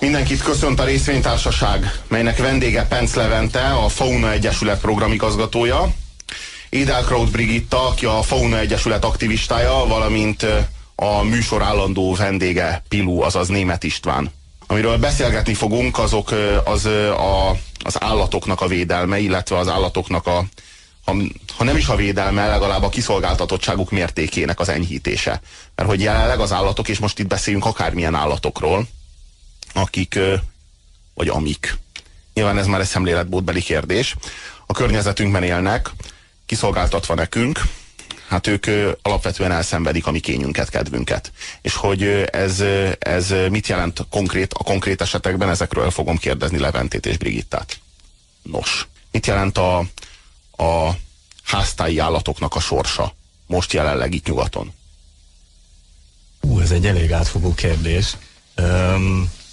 Mindenkit köszönt a részvénytársaság, melynek vendége Penc Levente, a Fauna Egyesület programigazgatója, Édelkraut Brigitta, aki a Fauna Egyesület aktivistája, valamint a műsor állandó vendége Pilu, azaz Német István. Amiről beszélgetni fogunk, azok az a, az állatoknak a védelme, illetve az állatoknak a, ha, ha nem is a védelme, legalább a kiszolgáltatottságuk mértékének az enyhítése. Mert hogy jelenleg az állatok, és most itt beszélünk akármilyen állatokról, akik, vagy amik, nyilván ez már egy szemléletbódbeli kérdés, a környezetünkben élnek, kiszolgáltatva nekünk, hát ők alapvetően elszenvedik a mi kényünket, kedvünket. És hogy ez, ez mit jelent konkrét, a konkrét esetekben, ezekről fogom kérdezni Leventét és Brigittát. Nos, mit jelent a, a háztáji állatoknak a sorsa most jelenleg itt nyugaton? Ú, ez egy elég átfogó kérdés.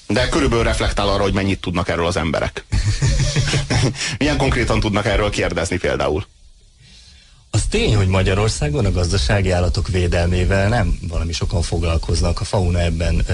De körülbelül reflektál arra, hogy mennyit tudnak erről az emberek. Milyen konkrétan tudnak erről kérdezni például? Az tény, hogy Magyarországon a gazdasági állatok védelmével nem valami sokan foglalkoznak. A fauna ebben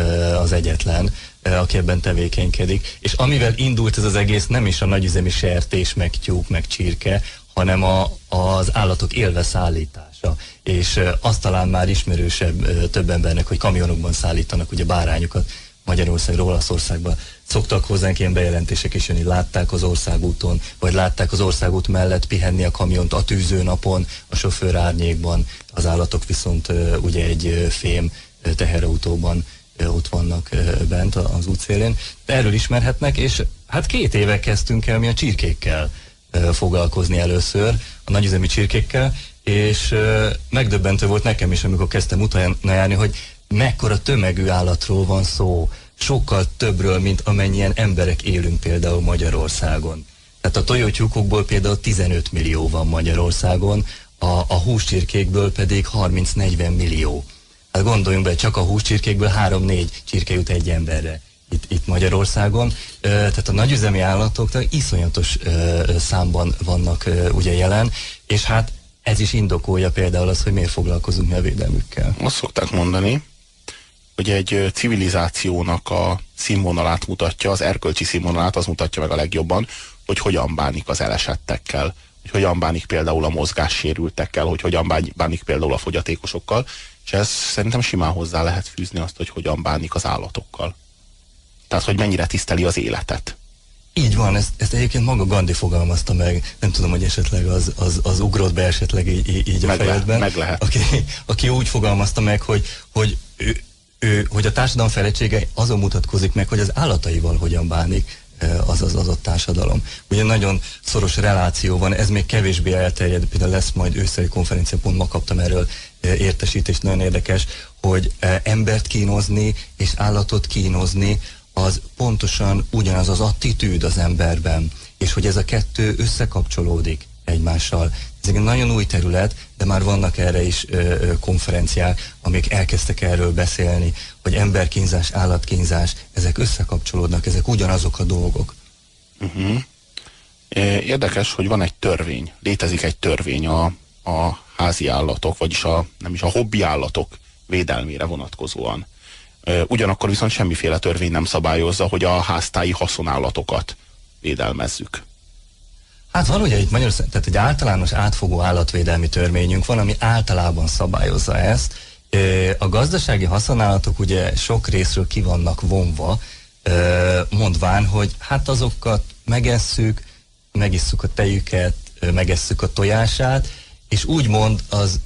az egyetlen, aki ebben tevékenykedik. És amivel indult ez az egész, nem is a nagyüzemi sertés, meg tyúk, meg csirke, hanem a, az állatok élve szállítása. És azt talán már ismerősebb több embernek, hogy kamionokban szállítanak ugye bárányokat Magyarországról, Olaszországba szoktak hozzánk ilyen bejelentések is jönni, látták az országúton, vagy látták az országút mellett pihenni a kamiont a tűzőnapon, a sofőr árnyékban, az állatok viszont ugye egy fém teherautóban ott vannak bent az útszélén. Erről ismerhetnek, és hát két éve kezdtünk el mi a csirkékkel foglalkozni először, a nagyüzemi csirkékkel, és megdöbbentő volt nekem is, amikor kezdtem utána járni, hogy mekkora tömegű állatról van szó, sokkal többről, mint amennyien emberek élünk például Magyarországon. Tehát a tojótyúkokból például 15 millió van Magyarországon, a, a húscsirkékből pedig 30-40 millió. Hát gondoljunk be, csak a húscsirkékből 3-4 csirke jut egy emberre itt, itt Magyarországon. Tehát a nagyüzemi állatok iszonyatos számban vannak ugye jelen, és hát ez is indokolja például az, hogy miért foglalkozunk mi a védelmükkel. Azt szokták mondani, hogy egy civilizációnak a színvonalát mutatja, az erkölcsi színvonalát az mutatja meg a legjobban, hogy hogyan bánik az elesettekkel, hogy hogyan bánik például a mozgássérültekkel, hogy hogyan bánik például a fogyatékosokkal, és ez szerintem simán hozzá lehet fűzni azt, hogy hogyan bánik az állatokkal. Tehát, hogy mennyire tiszteli az életet. Így van, ezt, ezt egyébként maga Gandhi fogalmazta meg, nem tudom, hogy esetleg az, az, az ugrott be esetleg így, így a meg fejedben. Le, meg lehet. Aki, aki úgy fogalmazta meg, hogy, hogy ő, ő, hogy a társadalom fejlettsége azon mutatkozik meg, hogy az állataival hogyan bánik az az adott társadalom. Ugye nagyon szoros reláció van, ez még kevésbé elterjed, például lesz majd őszeri konferencia, pont ma kaptam erről értesítést, nagyon érdekes, hogy embert kínozni és állatot kínozni, az pontosan ugyanaz az attitűd az emberben, és hogy ez a kettő összekapcsolódik egymással. Ez egy nagyon új terület, de már vannak erre is ö, ö, konferenciák, amik elkezdtek erről beszélni, hogy emberkínzás, állatkínzás, ezek összekapcsolódnak, ezek ugyanazok a dolgok. Uh-huh. Érdekes, hogy van egy törvény, létezik egy törvény a, a házi állatok, vagyis a, nem is a hobbi állatok védelmére vonatkozóan. Ugyanakkor viszont semmiféle törvény nem szabályozza, hogy a háztáji haszonállatokat védelmezzük. Hát ugye itt Magyarország, tehát egy általános átfogó állatvédelmi törvényünk van, ami általában szabályozza ezt. A gazdasági haszonállatok ugye sok részről ki vannak vonva, mondván, hogy hát azokat megesszük, megisszuk a tejüket, megesszük a tojását, és úgymond az,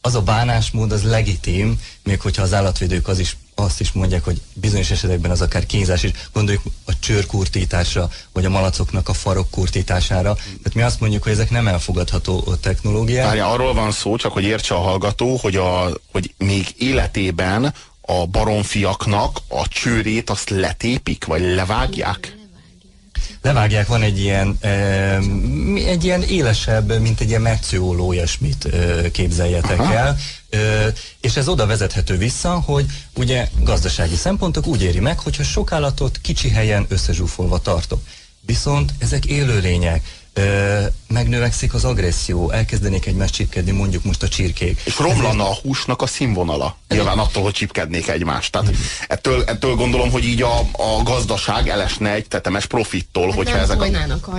az a bánásmód az legitim, még hogyha az állatvédők az is azt is mondják, hogy bizonyos esetekben az akár kínzás is, gondoljuk a csőrkurtításra, vagy a malacoknak a farok kurtítására. Tehát mi azt mondjuk, hogy ezek nem elfogadható technológiák. Várja, arról van szó, csak hogy értse a hallgató, hogy, a, hogy még életében a baromfiaknak a csőrét azt letépik, vagy levágják? Levágják, van egy ilyen, e, egy ilyen élesebb, mint egy ilyen metszőóló olyasmit e, képzeljetek Aha. el. E, és ez oda vezethető vissza, hogy ugye gazdasági szempontok úgy éri meg, hogyha sok állatot kicsi helyen összezsúfolva tartok. Viszont ezek élőlények, ö, megnövekszik az agresszió, elkezdenék egymást csipkedni, mondjuk most a csirkék. És romlana a húsnak a színvonala. Nyilván attól, hogy csipkednék egymást. Tehát ettől, ettől gondolom, hogy így a, a gazdaság elesne egy tetemes profittól, Hát hogyha nem ezek a... annyit, akkor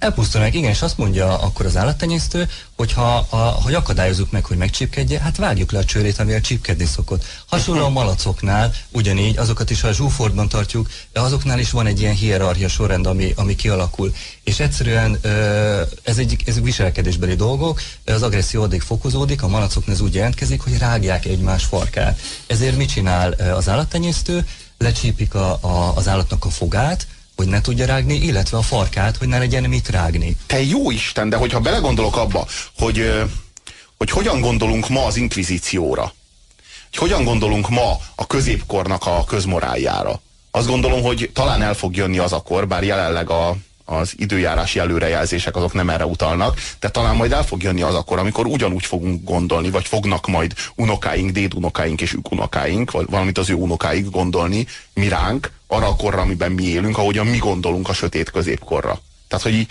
elpusztulnak. Igen, és azt mondja akkor az állattenyésztő, hogy ha, a, hogy akadályozzuk meg, hogy megcsipkedje, hát vágjuk le a csőrét, amivel csipkedni szokott. Hasonló a malacoknál, ugyanígy, azokat is, ha a zsúfordban tartjuk, de azoknál is van egy ilyen hierarchia sorrend, ami, ami kialakul. És egyszerűen ez egy, ez viselkedésbeli dolgok, az agresszió addig fokozódik, a malacoknál ez úgy jelentkezik, hogy rágják egymás farkát. Ezért mit csinál az állattenyésztő? Lecsípik a, a, az állatnak a fogát, hogy ne tudja rágni, illetve a farkát, hogy ne legyen mit rágni. Te jó Isten, de hogyha belegondolok abba, hogy, hogy hogyan gondolunk ma az inkvizícióra, hogy hogyan gondolunk ma a középkornak a közmoráljára, azt gondolom, hogy talán el fog jönni az a kor, bár jelenleg a, az időjárási előrejelzések azok nem erre utalnak, de talán majd el fog jönni az akkor, amikor ugyanúgy fogunk gondolni, vagy fognak majd unokáink, dédunokáink és ükunokáink, vagy valamint az ő unokáink gondolni mi ránk, arra a korra, amiben mi élünk, ahogyan mi gondolunk a sötét középkorra. Tehát, hogy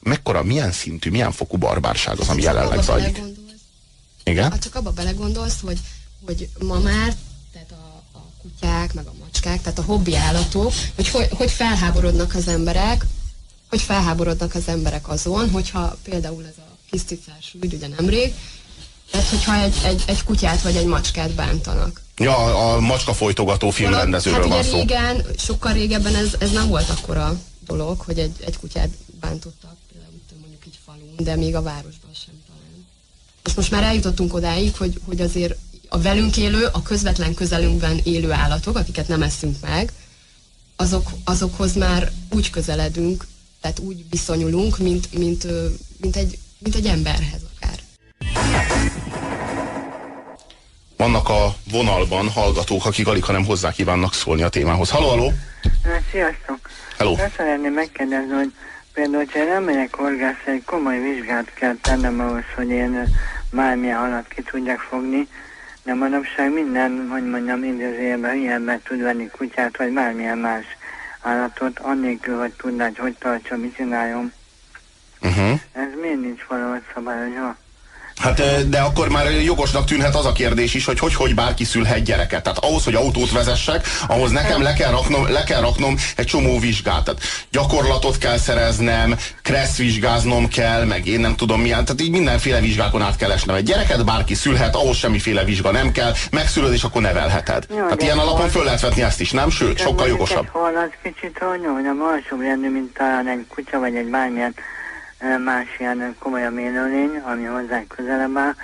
mekkora, milyen szintű, milyen fokú barbárság az, ami jelenleg zajlik. Igen? Ha csak abba belegondolsz, hogy, hogy ma már tehát a, a kutyák, meg a macskák, tehát a hobbi állatok, hogy, hogy hogy felháborodnak az emberek, hogy felháborodnak az emberek azon, hogyha például ez a kis cicás ügy, ugye nemrég, tehát hogyha egy, egy, egy kutyát vagy egy macskát bántanak. Ja, a macska folytogató filmrendezőről hát van szó. régen, sokkal régebben ez, ez nem volt akkora dolog, hogy egy, egy kutyát bántottak, például mondjuk így falun, de még a városban sem talán. És most már eljutottunk odáig, hogy, hogy azért a velünk élő, a közvetlen közelünkben élő állatok, akiket nem eszünk meg, azok, azokhoz már úgy közeledünk, tehát úgy viszonyulunk, mint, mint, mint, egy, mint egy emberhez akár. Vannak a vonalban hallgatók, akik alig, hanem hozzá kívánnak szólni a témához. Halló, halló! Sziasztok! Hello. Azt szeretném megkérdezni, hogy például, hogyha én nem megyek horgászra, egy komoly vizsgát kell tennem ahhoz, hogy én bármilyen halat ki tudjak fogni, de manapság minden, hogy mondjam, idézőjelben ilyenben tud venni kutyát, vagy bármilyen más állatot, annélkül, hogy tudná, hogy hogy tartsa, mit csináljon. Uh-huh. Ez miért nincs valahogy szabályozva? Hát de akkor már jogosnak tűnhet az a kérdés is, hogy hogy, hogy bárki szülhet gyereket. Tehát ahhoz, hogy autót vezessek, ahhoz nekem le kell raknom, le kell raknom egy csomó vizsgát. Tehát gyakorlatot kell szereznem, kressz vizsgáznom kell, meg én nem tudom milyen. Tehát így mindenféle vizsgákon át kell esnem. Egy gyereket bárki szülhet, ahhoz semmiféle vizsga nem kell, megszülöd és akkor nevelheted. Jó, Tehát ilyen alapon föl lehet vetni ezt is, nem? Sőt, sokkal jogosabb. Egy hol az kicsit, hogy mondjam, alsóbb rendű, mint talán egy kutya, vagy egy bármilyen más ilyen komolyabb élőlény, ami hozzá közelebb áll,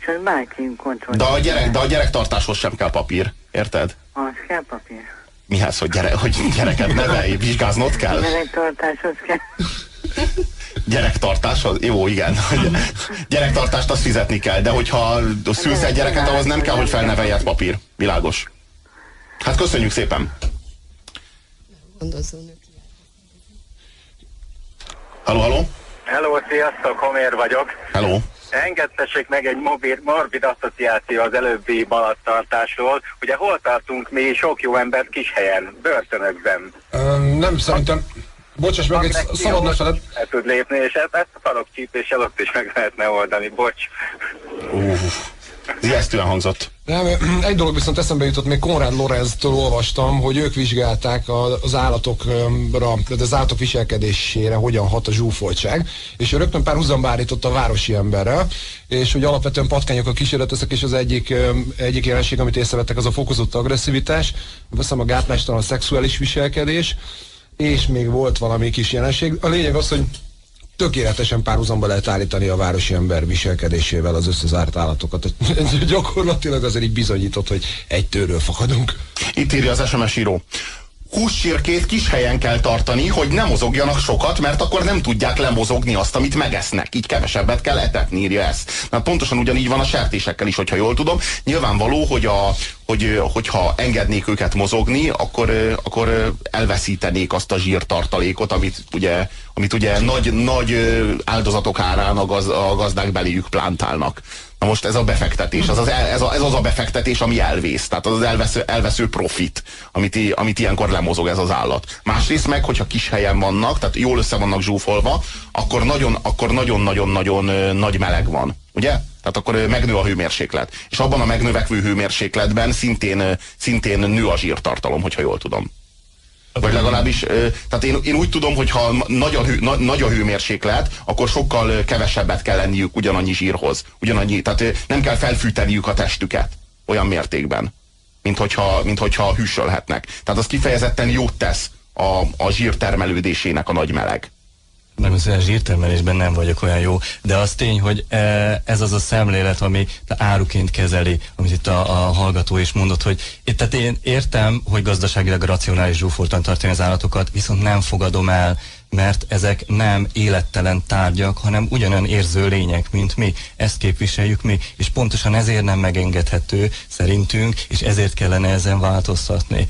és az bárki kontroll. De a, gyerek, de a gyerektartáshoz sem kell papír, érted? Az kell papír. Mihez, hogy, gyere, hogy gyereket nevelj, vizsgáznod kell? Gyerektartáshoz kell. Gyerektartás, az, jó, igen. Hogy Gyerektartást azt fizetni kell, de hogyha szülsz egy gyereket, ahhoz nem kell, hogy felneveljed papír. Világos. Hát köszönjük szépen. Gondozó nők. Halló, halló? Hello, sziasztok, Homér vagyok. Hello. Engedtessék meg egy morbid, morbid asszociáció az előbbi balattartásról. Ugye hol tartunk mi sok jó ember kis helyen, börtönökben. Ö, nem szerintem... Bocsáss meg, egy szabadna. El tud lépni, és ezt, ezt a farokcsípéssel ott is meg lehetne oldani, bocs. Uh, ijesztően hangzott. Nem, egy dolog viszont eszembe jutott, még Konrad Lorenztől olvastam, hogy ők vizsgálták a- az állatokra, az állatok viselkedésére hogyan hat a zsúfoltság, és ő rögtön párhuzamba állította a városi emberrel, és hogy alapvetően patkányokkal kísérleteztek, és az egyik, egyik jelenség, amit észrevettek, az a fokozott agresszivitás, hiszem a gátlástalan szexuális viselkedés, és még volt valami kis jelenség. A lényeg az, hogy tökéletesen párhuzamba lehet állítani a városi ember viselkedésével az összezárt állatokat. Gyakorlatilag azért így bizonyított, hogy egy tőről fakadunk. Itt írja az SMS író. Húscsirkét kis helyen kell tartani, hogy ne mozogjanak sokat, mert akkor nem tudják lemozogni azt, amit megesznek. Így kevesebbet kell etetni, írja ezt. Mert pontosan ugyanígy van a sertésekkel is, hogyha jól tudom. Nyilvánvaló, hogy a, hogy hogyha engednék őket mozogni, akkor, akkor elveszítenék azt a zsírtartalékot, amit ugye, amit ugye nagy, nagy áldozatok árán a, gaz, a gazdák beléjük plántálnak. Na most ez a befektetés, az az, ez, a, ez az a befektetés, ami elvész. Tehát az az elvesző, elvesző profit, amit, amit ilyenkor lemozog ez az állat. Másrészt meg, hogyha kis helyen vannak, tehát jól össze vannak zsúfolva, akkor nagyon, akkor nagyon-nagyon-nagyon nagy meleg van. Ugye? Tehát akkor megnő a hőmérséklet. És abban a megnövekvő hőmérsékletben szintén, szintén nő a zsírtartalom, hogyha jól tudom. Vagy legalábbis, tehát én, én úgy tudom, hogy ha nagy a, hő, na, nagy a hőmérséklet, akkor sokkal kevesebbet kell lenniük ugyanannyi zsírhoz. Ugyanannyi, tehát nem kell felfűteniük a testüket olyan mértékben, mint hogyha, mint hogyha hűsölhetnek. Tehát az kifejezetten jót tesz a, a zsír termelődésének a nagy meleg a zsírtermelésben nem vagyok olyan jó, de az tény, hogy e, ez az a szemlélet, ami áruként kezeli, amit itt a, a hallgató is mondott, hogy tehát én értem, hogy gazdaságilag racionális zsúfoltan tartani az állatokat, viszont nem fogadom el, mert ezek nem élettelen tárgyak, hanem ugyanolyan érző lények, mint mi. Ezt képviseljük mi, és pontosan ezért nem megengedhető szerintünk, és ezért kellene ezen változtatni.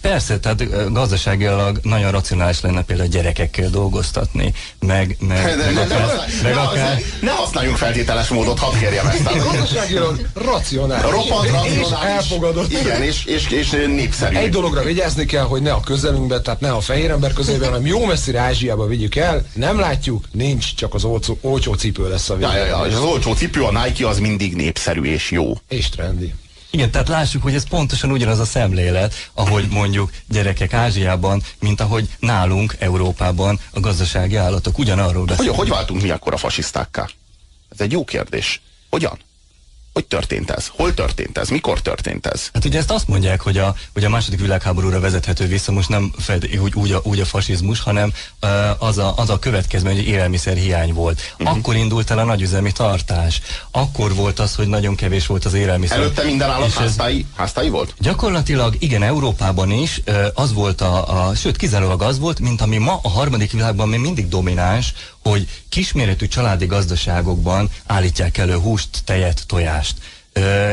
Persze, tehát gazdaságilag nagyon racionális lenne például gyerekekkel dolgoztatni, meg, meg, meg, akár, meg ne, akár... Ne használjunk feltételes módot, hadd kérjem ezt. Gazdaságilag racionális. Roppant racionális. És elfogadott. Igen, és, és, és népszerű. Egy dologra vigyázni kell, hogy ne a közelünkbe, tehát ne a fehér ember közében, hanem jó messzire Ázsiába vigyük el, nem látjuk, nincs, csak az olcsó, olcsó cipő lesz a végén. Ja, ja, ja, és az olcsó cipő, a Nike az mindig népszerű és jó. És trendi. Igen, tehát lássuk, hogy ez pontosan ugyanaz a szemlélet, ahogy mondjuk gyerekek Ázsiában, mint ahogy nálunk Európában a gazdasági állatok ugyanarról beszélnek. Hogy, hogy váltunk mi akkor a fasisztákká? Ez egy jó kérdés. Hogyan? Hogy történt ez? Hol történt ez? Mikor történt ez? Hát ugye ezt azt mondják, hogy a, hogy a második világháborúra vezethető vissza, most nem fed, úgy, úgy, a, úgy a fasizmus, hanem uh, az, a, az a következmény, hogy élelmiszer hiány volt. Uh-huh. Akkor indult el a nagyüzemi tartás. Akkor volt az, hogy nagyon kevés volt az élelmiszer. Előtte minden állat háztai, háztai volt? Gyakorlatilag igen, Európában is uh, az volt a, a, sőt kizárólag az volt, mint ami ma a harmadik világban még mindig domináns, hogy kisméretű családi gazdaságokban állítják elő húst, tejet, tojást.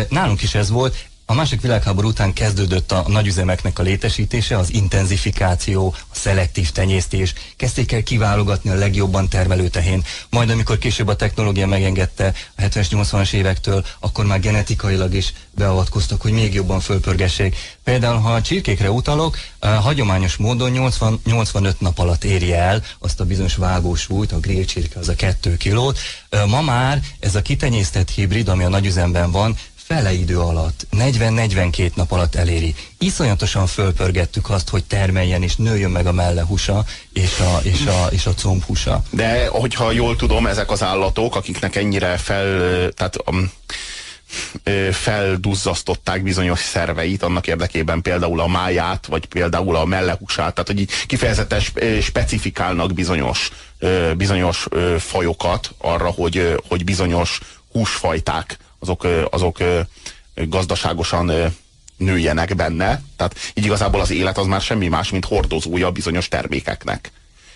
Nálunk is ez volt, a második világháború után kezdődött a nagyüzemeknek a létesítése, az intenzifikáció, a szelektív tenyésztés, kezdték el kiválogatni a legjobban termelő tehén. Majd amikor később a technológia megengedte a 70-es, 80-as évektől, akkor már genetikailag is beavatkoztak, hogy még jobban fölpörgessék. Például, ha a csirkékre utalok, hagyományos módon 80, 85 nap alatt éri el azt a bizonyos vágósúlyt, a grill csirke az a 2 kilót. Ma már ez a kitenyésztett hibrid, ami a nagyüzemben van, fele idő alatt, 40-42 nap alatt eléri. Iszonyatosan fölpörgettük azt, hogy termeljen és nőjön meg a mellehúsa és a, és a, és a combhúsa. De hogyha jól tudom, ezek az állatok, akiknek ennyire fel, tehát um, felduzzasztották bizonyos szerveit, annak érdekében például a máját, vagy például a mellehúsát, tehát hogy kifejezetten specifikálnak bizonyos, bizonyos fajokat arra, hogy, hogy bizonyos húsfajták azok, azok gazdaságosan nőjenek benne. Tehát így igazából az élet az már semmi más, mint hordozója bizonyos termékeknek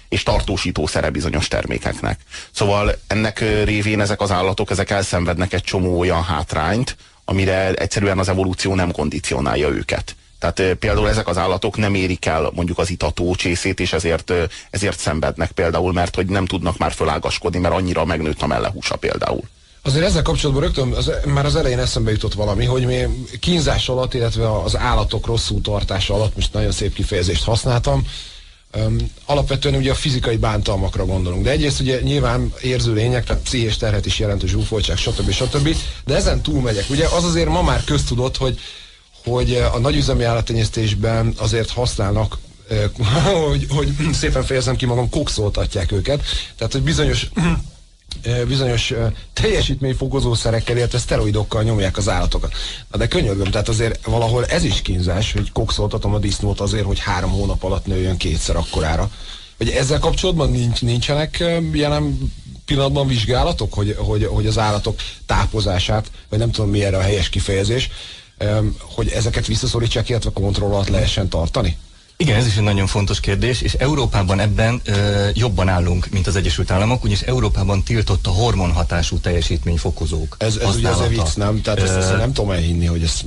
és tartósítószere bizonyos termékeknek. Szóval ennek révén ezek az állatok, ezek elszenvednek egy csomó olyan hátrányt, amire egyszerűen az evolúció nem kondicionálja őket. Tehát például ezek az állatok nem érik el mondjuk az itató csészét, és ezért, ezért szenvednek például, mert hogy nem tudnak már fölágaskodni, mert annyira megnőtt a mellehúsa például. Azért ezzel kapcsolatban rögtön az, már az elején eszembe jutott valami, hogy mi kínzás alatt, illetve az állatok rosszul tartása alatt, most nagyon szép kifejezést használtam, Um, alapvetően ugye a fizikai bántalmakra gondolunk, de egyrészt ugye nyilván érző lények, tehát pszichés terhet is jelentő zsúfoltság, stb. stb. De ezen túlmegyek. Ugye az azért ma már köztudott, hogy, hogy a nagyüzemi állattenyésztésben azért használnak hogy, hogy szépen fejezem ki magam, kokszoltatják őket. Tehát, hogy bizonyos bizonyos teljesítményfokozó szerekkel, illetve szteroidokkal nyomják az állatokat. Na de könyörgöm, tehát azért valahol ez is kínzás, hogy kokszoltatom a disznót azért, hogy három hónap alatt nőjön kétszer akkorára. Hogy ezzel kapcsolatban nincs, nincsenek jelen pillanatban vizsgálatok, hogy, hogy, hogy az állatok tápozását, vagy nem tudom mi erre a helyes kifejezés, hogy ezeket visszaszorítsák, illetve kontroll alatt lehessen tartani? Igen, ez is egy nagyon fontos kérdés, és Európában ebben ö, jobban állunk, mint az Egyesült Államok, ugyanis Európában tiltott a hormonhatású teljesítményfokozók Ez, ez ugye az a vicc, nem? Tehát ezt, ezt nem tudom elhinni, hogy ezt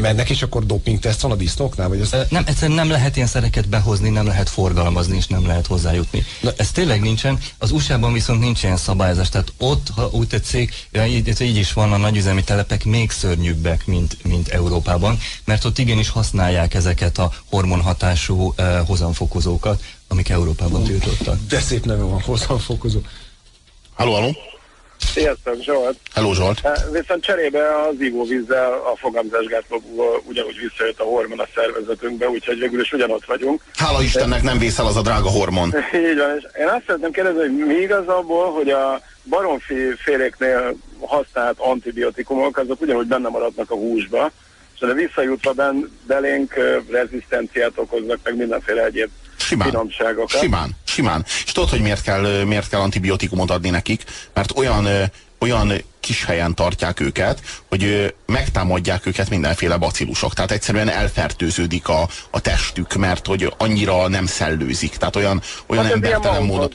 mennek, és akkor dopingteszt van a disznóknál? Vagy ez... Nem, egyszerűen nem lehet ilyen szereket behozni, nem lehet forgalmazni, és nem lehet hozzájutni. Na, ez tényleg nincsen. Az USA-ban viszont nincs ilyen szabályozás. Tehát ott, ha úgy tetszik, így, így is van a nagyüzemi telepek még szörnyűbbek, mint, mint Európában, mert ott igenis használják ezeket a hormonhatású uh, hozamfokozókat, amik Európában tiltottak. De szép neve van, hozamfokozó. Halló, halló? Sziasztok, Zsolt! Hello, Zsolt! Viszont cserébe az ivóvízzel a fogamzásgátlóból ugyanúgy visszajött a hormon a szervezetünkbe, úgyhogy végül is ugyanott vagyunk. Hála Istennek nem vészel az a drága hormon. Így van, és én azt szeretném kérdezni, hogy mi igaz abból, hogy a baromfi féléknél használt antibiotikumok, azok ugyanúgy benne maradnak a húsba, és de visszajutva ben, belénk rezisztenciát okoznak, meg mindenféle egyéb Simán. finomságokat. Simán, simán. És tudod, hogy miért kell, miért kell antibiotikumot adni nekik? Mert olyan, olyan kis helyen tartják őket, hogy megtámadják őket mindenféle bacillusok. Tehát egyszerűen elfertőződik a, a testük, mert hogy annyira nem szellőzik. Tehát olyan, olyan Hát embertelen módon.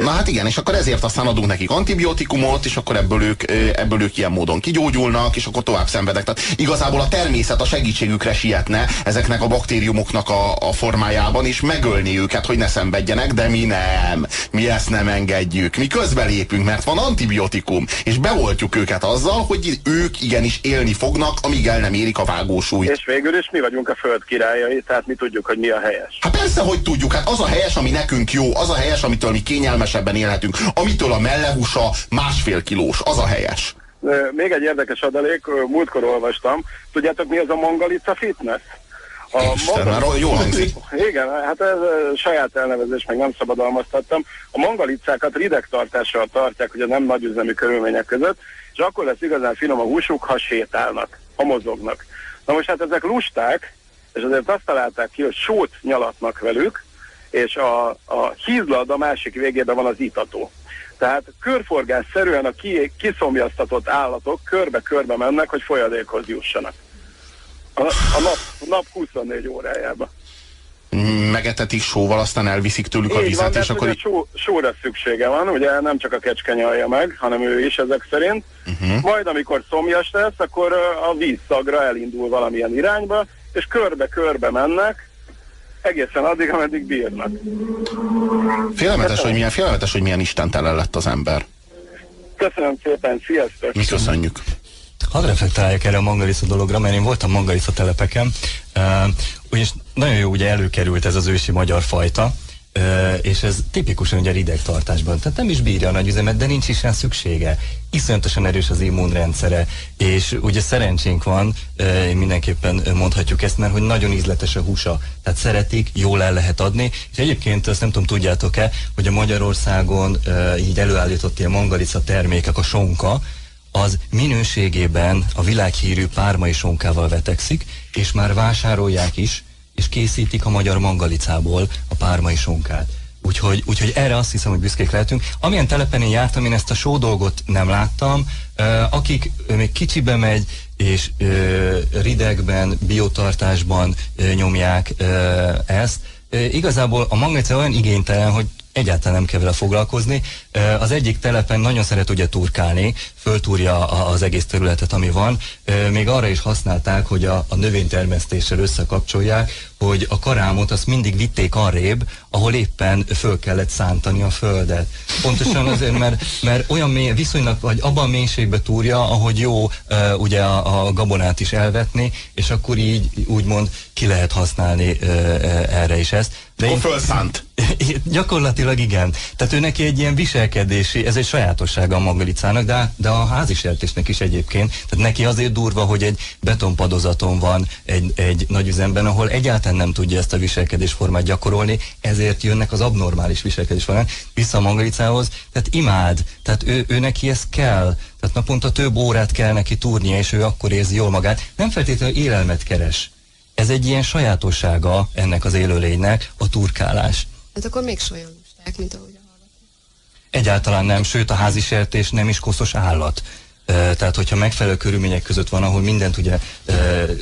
Na hát igen, és akkor ezért aztán adunk nekik antibiotikumot, és akkor ebből ők, ebből ők ilyen módon kigyógyulnak, és akkor tovább szenvedek. Tehát igazából a természet a segítségükre sietne ezeknek a baktériumoknak a, a formájában, és megölni őket, hogy ne szenvedjenek, de mi nem. Mi ezt nem engedjük. Mi közbelépünk, mert van antibiotikum, és beoltjuk őket azzal, hogy ők igenis élni fognak, amíg el nem érik a vágósúlyt. És végül is mi vagyunk a föld királyai, tehát mi tudjuk, hogy mi a helyes. Hát persze, hogy tudjuk, hát az a helyes, ami nekünk jó, az a helyes, amitől mi kényelmesebben élhetünk, amitől a mellehúsa másfél kilós, az a helyes. Még egy érdekes adalék, múltkor olvastam. Tudjátok mi az a mongalica fitness? A Isten, már jól hangzik. Igen, hát ez saját elnevezés, meg nem szabadalmaztattam. A mongalicákat ridegtartással tartják, ugye nem nagyüzemű körülmények között, és akkor lesz igazán finom a húsuk, ha sétálnak, ha mozognak. Na most hát ezek lusták, és azért azt találták ki, hogy sót nyalatnak velük, és a, a hízlad a másik végében van az itató. Tehát körforgásszerűen a ki, kiszomjaztatott állatok körbe-körbe mennek, hogy folyadékhoz jussanak. A, a nap, nap 24 órájában. Megetetik sóval, aztán elviszik tőlük a Így van, vizet, de és akkor ugye só, sóra szüksége van, ugye nem csak a kecske nyalja meg, hanem ő is ezek szerint. Uh-huh. Majd amikor szomjas lesz, akkor a vízszagra elindul valamilyen irányba, és körbe-körbe mennek, egészen addig, ameddig bírnak. Félelmetes, hogy milyen, félelmetes, hogy milyen istentelen lett az ember. Köszönöm szépen, sziasztok! Mi köszönjük. Hadd reflektáljak erre a mangalisza dologra, mert én voltam mangalisza telepeken, uh, nagyon jó ugye előkerült ez az ősi magyar fajta, és ez tipikusan ugye ridegtartásban, tehát nem is bírja a nagyüzemet, de nincs is rá szüksége. Iszonyatosan erős az immunrendszere, és ugye szerencsénk van, uh, mindenképpen mondhatjuk ezt, mert hogy nagyon ízletes a húsa, tehát szeretik, jól el lehet adni, és egyébként azt nem tudom, tudjátok-e, hogy a Magyarországon így előállított ilyen mangalica termékek, a sonka, az minőségében a világhírű pármai sonkával vetekszik, és már vásárolják is, és készítik a magyar mangalicából a pármai sonkát. Úgyhogy, úgyhogy erre azt hiszem, hogy büszkék lehetünk. Amilyen telepen én jártam, én ezt a só dolgot nem láttam. Akik még kicsibe megy, és ridegben, biotartásban nyomják ezt, igazából a mangalica olyan igénytelen, hogy egyáltalán nem kell vele foglalkozni. Az egyik telepen nagyon szeret ugye turkálni, föltúrja az egész területet, ami van. Még arra is használták, hogy a, a növénytermesztéssel összekapcsolják, hogy a karámot azt mindig vitték arrébb, ahol éppen föl kellett szántani a földet. Pontosan azért, mert, mert olyan mély, viszonylag, vagy abban a mélységbe túrja, ahogy jó ö, ugye a, a gabonát is elvetni, és akkor így úgymond ki lehet használni ö, ö, erre is ezt. De Akkor fölszánt. Gyakorlatilag igen. Tehát ő neki egy ilyen viselkedési, ez egy sajátossága a magalicának, de, de a házisertésnek is egyébként. Tehát neki azért durva, hogy egy betonpadozaton van egy, egy nagy üzemben, ahol egyáltalán nem tudja ezt a viselkedésformát gyakorolni, ezért jönnek az abnormális viselkedésformák vissza a magalicához. Tehát imád, tehát ő, ő neki ez kell. Tehát naponta több órát kell neki túrnia, és ő akkor érzi jól magát. Nem feltétlenül élelmet keres. Ez egy ilyen sajátossága ennek az élőlénynek, a turkálás. Hát akkor még lusták, mint ahogy. Egyáltalán nem, sőt a házi sertés nem is koszos állat. Tehát, hogyha megfelelő körülmények között van, ahol mindent ugye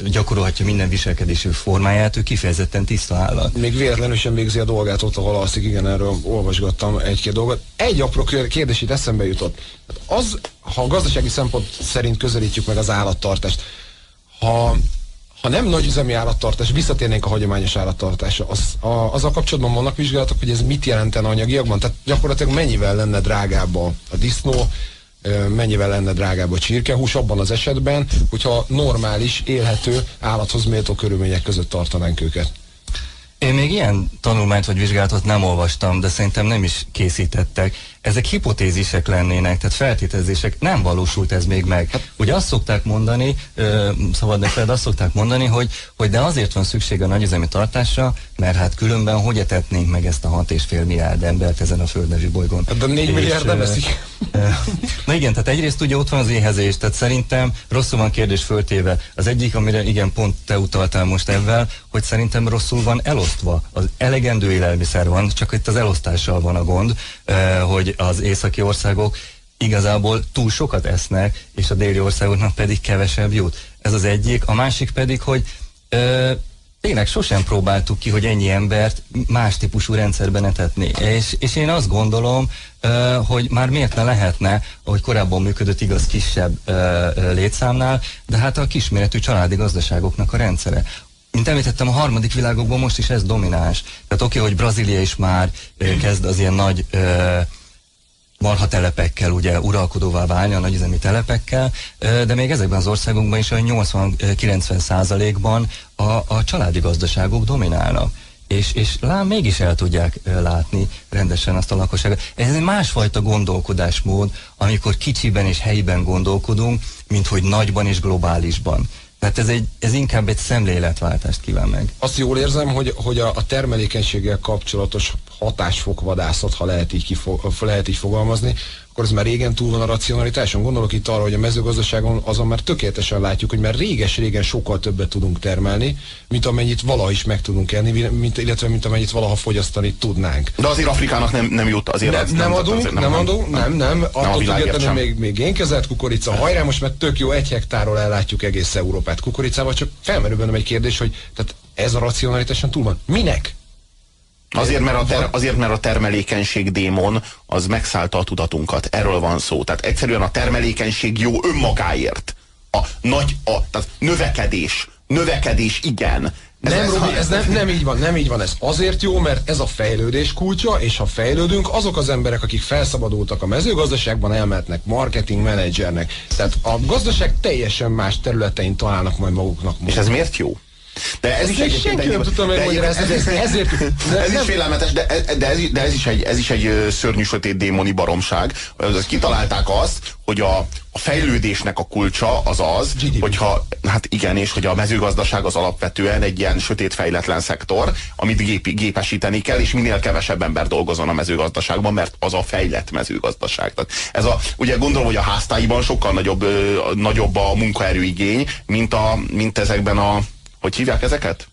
gyakorolhatja minden viselkedési formáját, ő kifejezetten tiszta állat. Még véletlenül sem végzi a dolgát ott, ahol alszik, igen, erről olvasgattam egy-két dolgot. Egy apró kér- kérdés itt eszembe jutott. Hát Az, ha a gazdasági szempont szerint közelítjük meg az állattartást, ha ha nem nagy üzemi állattartás, visszatérnénk a hagyományos állattartásra, az, a, azzal kapcsolatban vannak vizsgálatok, hogy ez mit jelenten anyagiakban? Tehát gyakorlatilag mennyivel lenne drágább a, a disznó, mennyivel lenne drágább a csirkehús abban az esetben, hogyha normális, élhető, állathoz méltó körülmények között tartanánk őket. Én még ilyen tanulmányt vagy vizsgálatot nem olvastam, de szerintem nem is készítettek ezek hipotézisek lennének, tehát feltételezések, nem valósult ez még meg. Hát- Ugye azt szokták mondani, szabad neked, azt szokták mondani, hogy, hogy de azért van szükség a nagyüzemi tartásra, mert hát különben hogy etetnénk meg ezt a 6,5 milliárd embert ezen a földnevű bolygón. Hát de 4 milliárd nem eszik. Na igen, tehát egyrészt ugye ott van az éhezés, tehát szerintem rosszul van kérdés föltéve. Az egyik, amire igen, pont te utaltál most ebben, hogy szerintem rosszul van elosztva. Az elegendő élelmiszer van, csak itt az elosztással van a gond, hogy az északi országok igazából túl sokat esznek, és a déli országoknak pedig kevesebb jut. Ez az egyik. A másik pedig, hogy ö, tényleg sosem próbáltuk ki, hogy ennyi embert más típusú rendszerben etetni. És, és én azt gondolom, hogy már miért ne lehetne, ahogy korábban működött igaz kisebb létszámnál, de hát a kisméretű családi gazdaságoknak a rendszere. Mint említettem, a harmadik világokban most is ez domináns. Tehát oké, okay, hogy Brazília is már kezd az ilyen nagy marha telepekkel ugye uralkodóvá válni, a nagyüzemi telepekkel, de még ezekben az országokban is a 80-90 százalékban a, a családi gazdaságok dominálnak. És, és lám mégis el tudják látni rendesen azt a lakosságot. Ez egy másfajta gondolkodásmód, amikor kicsiben és helyiben gondolkodunk, mint hogy nagyban és globálisban. Tehát ez, egy, ez inkább egy szemléletváltást kíván meg. Azt jól érzem, hogy, hogy a, a termelékenységgel kapcsolatos hatásfokvadászat, ha lehet így, kifo, lehet így fogalmazni, akkor ez már régen túl van a racionalitáson. Gondolok itt arra, hogy a mezőgazdaságon azon már tökéletesen látjuk, hogy már réges-régen sokkal többet tudunk termelni, mint amennyit valaha is meg tudunk enni, mint, illetve mint amennyit valaha fogyasztani tudnánk. De azért Afrikának nem, nem jut azért. Nem, az, nem, nem adunk, azért nem, nem adunk, nem, nem. nem attól függetlenül még, még énkezett kukorica, hajrá, most mert tök jó, egy hektárról ellátjuk egész Európát kukoricával, csak felmerül bennem egy kérdés, hogy tehát ez a racionalitáson túl van. Minek? Azért mert, a ter, azért, mert a termelékenység démon az megszállta a tudatunkat. Erről van szó. Tehát egyszerűen a termelékenység jó önmagáért. A nagy, a, tehát növekedés, növekedés igen. Ez, nem, ez, Robi, ez nem, nem így van, nem így van. Ez azért jó, mert ez a fejlődés kulcsa, és ha fejlődünk, azok az emberek, akik felszabadultak a mezőgazdaságban, elmehetnek marketing menedzsernek. Tehát a gazdaság teljesen más területein találnak majd maguknak. És ez miért jó? De ez is egy senki nem tudta megmagyarázni, ez, ezért... De ez is félelmetes, de, de, ez, de ez, is egy, ez is egy szörnyű sötét démoni baromság. Kitalálták azt, hogy a, a fejlődésnek a kulcsa az az, GDP. hogyha, hát igen, és hogy a mezőgazdaság az alapvetően egy ilyen sötét fejletlen szektor, amit gépi, gépesíteni kell, és minél kevesebb ember dolgozon a mezőgazdaságban, mert az a fejlett mezőgazdaság. Tehát ez a, ugye gondolom, hogy a háztáiban sokkal nagyobb, ö, nagyobb a munkaerőigény, mint, a, mint ezekben a hogy hívják ezeket?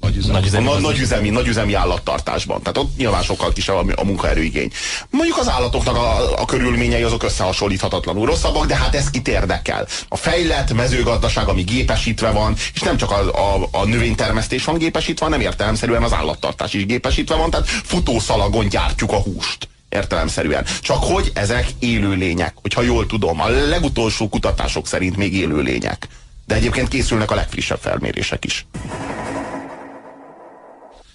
Nagyüzemi, nagyüzemi, a nagyüzemi, nagyüzemi állattartásban. Tehát ott nyilván sokkal kisebb a, a munkaerőigény. Mondjuk az állatoknak a, a körülményei azok összehasonlíthatatlanul rosszabbak, de hát ez kit érdekel. A fejlett mezőgazdaság, ami gépesítve van, és nem csak a, a, a növénytermesztés van gépesítve, hanem értelemszerűen az állattartás is gépesítve van, tehát futószalagon gyártjuk a húst értelemszerűen. Csak hogy ezek élőlények, hogyha jól tudom, a legutolsó kutatások szerint még élőlények. De egyébként készülnek a legfrissebb felmérések is.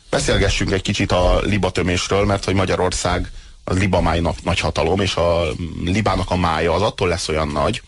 Beszélgessünk egy kicsit a libatömésről, mert hogy Magyarország az libamáj nagy hatalom, és a libának a mája az attól lesz olyan nagy,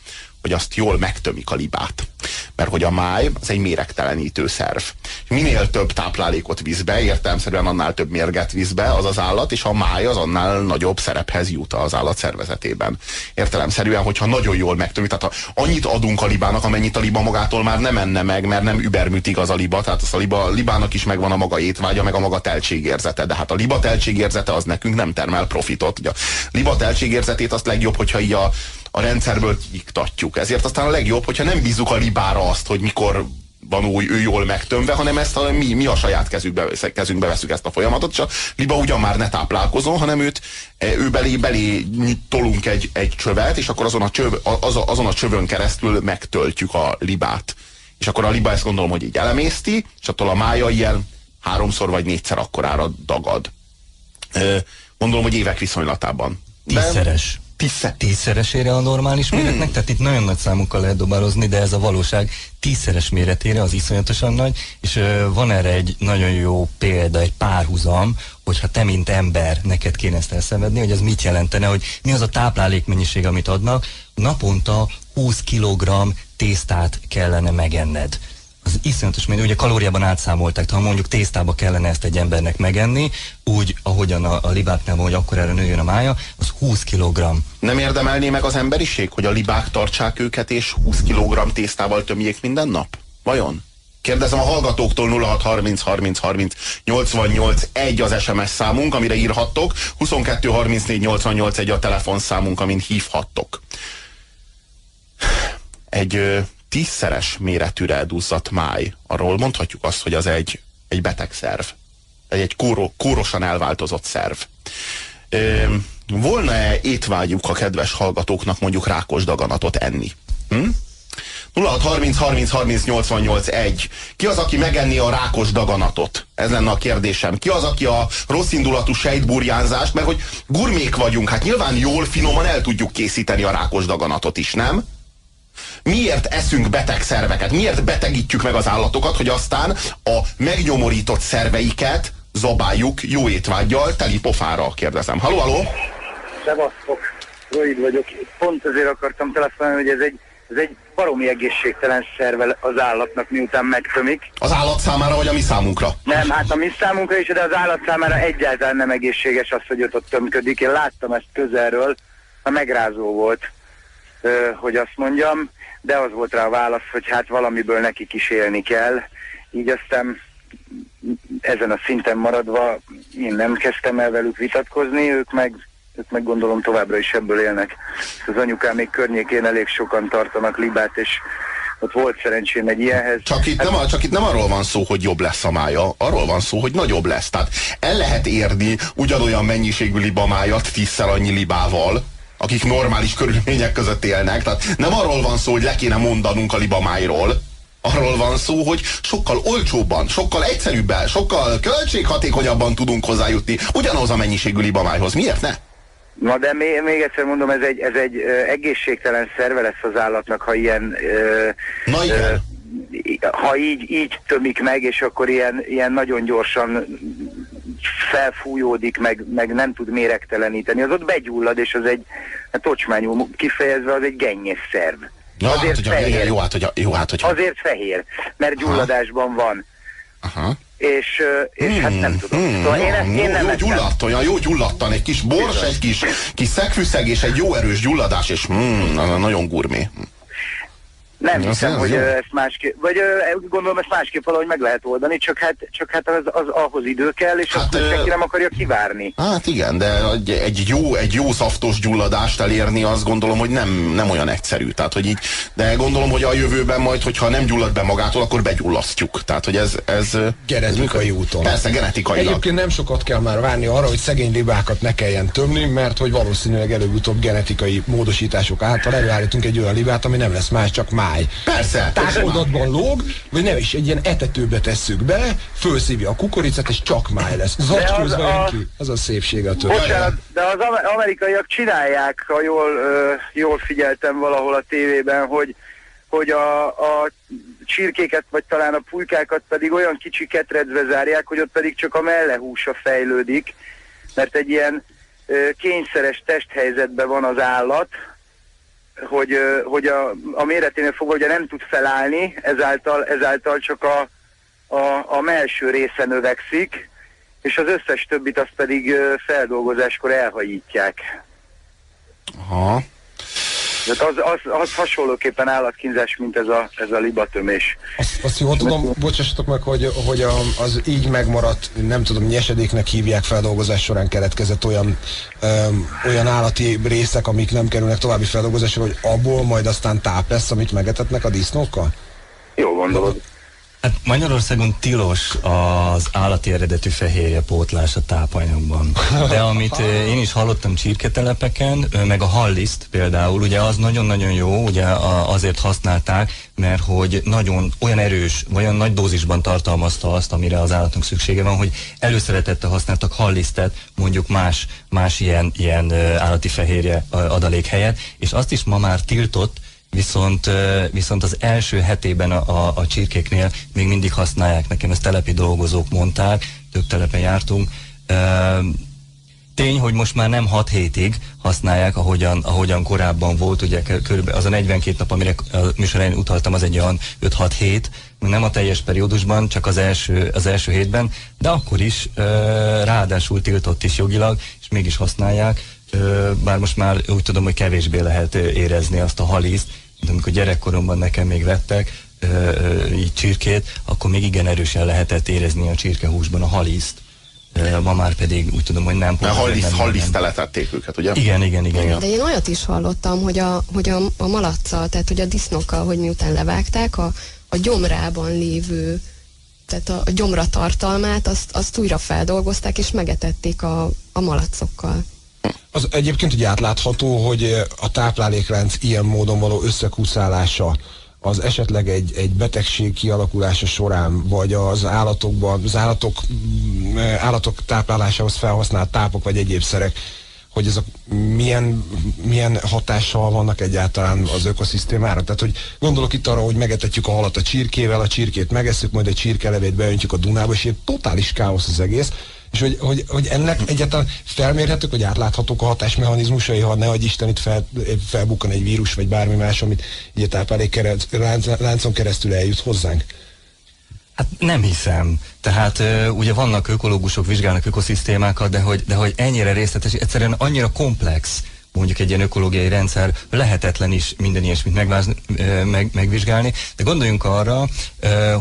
hogy azt jól megtömik a libát. Mert hogy a máj az egy méregtelenítő szerv. Minél több táplálékot visz be, értelmszerűen annál több mérget visz be az az állat, és a máj az annál nagyobb szerephez jut az állat szervezetében. Értelemszerűen, hogyha nagyon jól megtömik, tehát annyit adunk a libának, amennyit a liba magától már nem enne meg, mert nem überműtig az a liba, tehát az a liba, libának is megvan a maga étvágya, meg a maga teltségérzete, de hát a liba teltségérzete az nekünk nem termel profitot. Ugye a liba teltségérzetét azt legjobb, hogyha így a, a rendszerből kiiktatjuk. Ezért aztán a legjobb, hogyha nem bízunk a libára azt, hogy mikor van új, ő jól megtömve, hanem ezt a, mi, mi a saját kezünkbe, kezünkbe veszük ezt a folyamatot, és a liba ugyan már ne táplálkozon, hanem őt, e, ő belé, belé tolunk egy, egy csövet, és akkor azon a, csöv, az, azon a csövön keresztül megtöltjük a libát. És akkor a liba ezt gondolom, hogy így elemészti, és attól a mája ilyen háromszor vagy négyszer akkorára dagad. Gondolom, hogy évek viszonylatában. Tízszeres. Tízszer, tízszeresére a normális méretnek, hmm. tehát itt nagyon nagy számokkal lehet dobálozni, de ez a valóság tízszeres méretére, az iszonyatosan nagy, és ö, van erre egy nagyon jó példa, egy párhuzam, hogyha te, mint ember, neked kéne ezt elszenvedni, hogy ez mit jelentene, hogy mi az a táplálékmennyiség, amit adnak, naponta 20 kg tésztát kellene megenned az iszonyatos menő, ugye kalóriában átszámolták, ha mondjuk tésztába kellene ezt egy embernek megenni, úgy, ahogyan a, a libáknál van, hogy akkor erre nőjön a mája, az 20 kg. Nem érdemelné meg az emberiség, hogy a libák tartsák őket, és 20 kg tésztával tömjék minden nap? Vajon? Kérdezem a hallgatóktól 0630 30 30 88 1 az SMS számunk, amire írhattok, 22 34 88 1 a telefonszámunk, amin hívhattok. Egy tízszeres méretűre elduzzadt máj, arról mondhatjuk azt, hogy az egy, egy beteg szerv. Egy, egy kóró, kórosan elváltozott szerv. Volna-e étvágyuk a kedves hallgatóknak mondjuk rákos daganatot enni? Hm? 0630 30 30 88 1. Ki az, aki megenni a rákos daganatot? Ez lenne a kérdésem. Ki az, aki a rossz indulatú sejtburjánzást, mert hogy gurmék vagyunk, hát nyilván jól, finoman el tudjuk készíteni a rákos daganatot is, nem? Miért eszünk beteg szerveket? Miért betegítjük meg az állatokat, hogy aztán a megnyomorított szerveiket zabáljuk jó étvágyjal, teli pofára, kérdezem. Haló, haló? Szevasztok, Roid vagyok. Pont azért akartam telefonálni, hogy ez egy, ez egy baromi egészségtelen szerve az állatnak, miután megtömik. Az állat számára, vagy a mi számunkra? Nem, hát a mi számunkra is, de az állat számára egyáltalán nem egészséges az, hogy ott, ott tömködik. Én láttam ezt közelről, a megrázó volt, hogy azt mondjam de az volt rá a válasz, hogy hát valamiből nekik is élni kell. Így aztán ezen a szinten maradva én nem kezdtem el velük vitatkozni, ők meg, ők meg gondolom továbbra is ebből élnek. Az anyukám még környékén elég sokan tartanak libát, és ott volt szerencsém egy ilyenhez. Csak itt, hát, nem, csak itt nem arról van szó, hogy jobb lesz a mája, arról van szó, hogy nagyobb lesz. Tehát el lehet érni ugyanolyan mennyiségű libamájat tízszer annyi libával, akik normális körülmények között élnek. Tehát nem arról van szó, hogy le kéne mondanunk a libamájról, arról van szó, hogy sokkal olcsóbban, sokkal egyszerűbben, sokkal költséghatékonyabban tudunk hozzájutni ugyanaz a mennyiségű libamájhoz. Miért ne? Na de még, még egyszer mondom, ez egy, ez egy egészségtelen szerve lesz az állatnak, ha ilyen... Uh, Na igen. Uh, ha így, így tömik meg, és akkor ilyen, ilyen nagyon gyorsan felfújódik, meg, meg nem tud méregteleníteni, az ott begyullad, és az egy hát tocsmányú kifejezve, az egy gennyes szerv. Ja, azért hát, fehér. Igen, jó, hát, hogy, jó, hát, hogy... Azért fehér, mert gyulladásban van. Aha. És, és hmm, hát nem hmm, tudom. Hmm, szóval én, én nem jó gyulladt, olyan jó gyulladtan, egy kis bors, egy kis, kis szegfűszeg és egy jó erős gyulladás, és hmm, nagyon gurmé. Nem ja, hiszem, hogy jó. ezt másképp, vagy gondolom ezt másképp valahogy meg lehet oldani, csak hát, csak hát az, az ahhoz idő kell, és hát, azt senki nem akarja kivárni. Hát igen, de egy, egy jó, egy jó szaftos gyulladást elérni, azt gondolom, hogy nem, nem olyan egyszerű. Tehát, hogy így, de gondolom, hogy a jövőben majd, hogyha nem gyullad be magától, akkor begyullasztjuk. Tehát, hogy ez... ez genetikai ez, úton. Persze, genetikailag. Egyébként nem sokat kell már várni arra, hogy szegény libákat ne kelljen tömni, mert hogy valószínűleg előbb-utóbb genetikai módosítások által előállítunk egy olyan libát, ami nem lesz más, csak máj. Persze. Távoldatban lóg, vagy nem is, egy ilyen etetőbe tesszük be, fölszívja a kukoricát, és csak máj lesz. Zacskózva az, ki. Az a szépség a Bocsánat, de az amerikaiak csinálják, ha jól, jól figyeltem valahol a tévében, hogy, hogy a, a csirkéket, vagy talán a pulykákat pedig olyan kicsi ketrecbe zárják, hogy ott pedig csak a mellehúsa fejlődik, mert egy ilyen uh, kényszeres testhelyzetben van az állat, hogy, hogy a, a méreténél fogva ugye nem tud felállni, ezáltal, ezáltal csak a, a, a melső része növekszik, és az összes többit azt pedig feldolgozáskor elhajítják. Aha. Tehát az, az, az hasonlóképpen állatkínzás, mint ez a, ez a libatömés. Azt, azt jól tudom, bocsássatok meg, hogy, hogy a, az így megmaradt, nem tudom, nyesedéknek hívják feldolgozás során keletkezett olyan, öm, olyan állati részek, amik nem kerülnek további feldolgozásra, hogy abból majd aztán táp lesz, amit megetetnek a disznókkal? Jó gondolod. Hát Magyarországon tilos az állati eredetű fehérje pótlás a tápanyagban. De amit én is hallottam csirketelepeken, meg a halliszt például, ugye az nagyon-nagyon jó, ugye azért használták, mert hogy nagyon olyan erős, vagy olyan nagy dózisban tartalmazta azt, amire az állatnak szüksége van, hogy előszeretette használtak hallisztet, mondjuk más, más ilyen, ilyen állati fehérje adalék helyett, és azt is ma már tiltott, viszont, viszont az első hetében a, a, a csirkéknél még mindig használják, nekem ezt telepi dolgozók mondták, több telepen jártunk. Tény, hogy most már nem 6 hétig használják, ahogyan, ahogyan korábban volt, ugye körülbelül az a 42 nap, amire a műsorán utaltam, az egy olyan 5-6 hét, nem a teljes periódusban, csak az első, az első hétben, de akkor is ráadásul tiltott is jogilag, és mégis használják, bár most már úgy tudom, hogy kevésbé lehet érezni azt a halízt, de amikor gyerekkoromban nekem még vettek így csirkét, akkor még igen erősen lehetett érezni a csirkehúsban a halízt. Ma már pedig úgy tudom, hogy nem. Mert halliszt, halliszt teletették őket, ugye? Igen, igen, igen. igen. De én olyat is hallottam, hogy a, hogy a, a malaccal, tehát hogy a disznókkal, hogy miután levágták, a, a gyomrában lévő tehát a, a gyomra tartalmát, azt, azt újra feldolgozták, és megetették a, a malacokkal. Az egyébként ugye átlátható, hogy a táplálékrendsz ilyen módon való összekuszálása az esetleg egy, egy betegség kialakulása során, vagy az állatokban, az állatok, mm, állatok táplálásához felhasznált tápok, vagy egyéb szerek, hogy ezek milyen, milyen hatással vannak egyáltalán az ökoszisztémára. Tehát, hogy gondolok itt arra, hogy megetetjük a halat a csirkével, a csirkét megesszük, majd egy csirkelevét beöntjük a Dunába, és ilyen totális káosz az egész és hogy, hogy, hogy ennek egyáltalán felmérhetők, hogy átláthatók a hatásmechanizmusai, ha ne Isten itt fel, felbukkan egy vírus, vagy bármi más, amit így a táplálék láncon keresztül eljut hozzánk? Hát nem hiszem. Tehát ugye vannak ökológusok, vizsgálnak ökoszisztémákat, de hogy, de hogy ennyire részletes, egyszerűen annyira komplex, mondjuk egy ilyen ökológiai rendszer lehetetlen is minden ilyesmit megvázni, meg, megvizsgálni, de gondoljunk arra,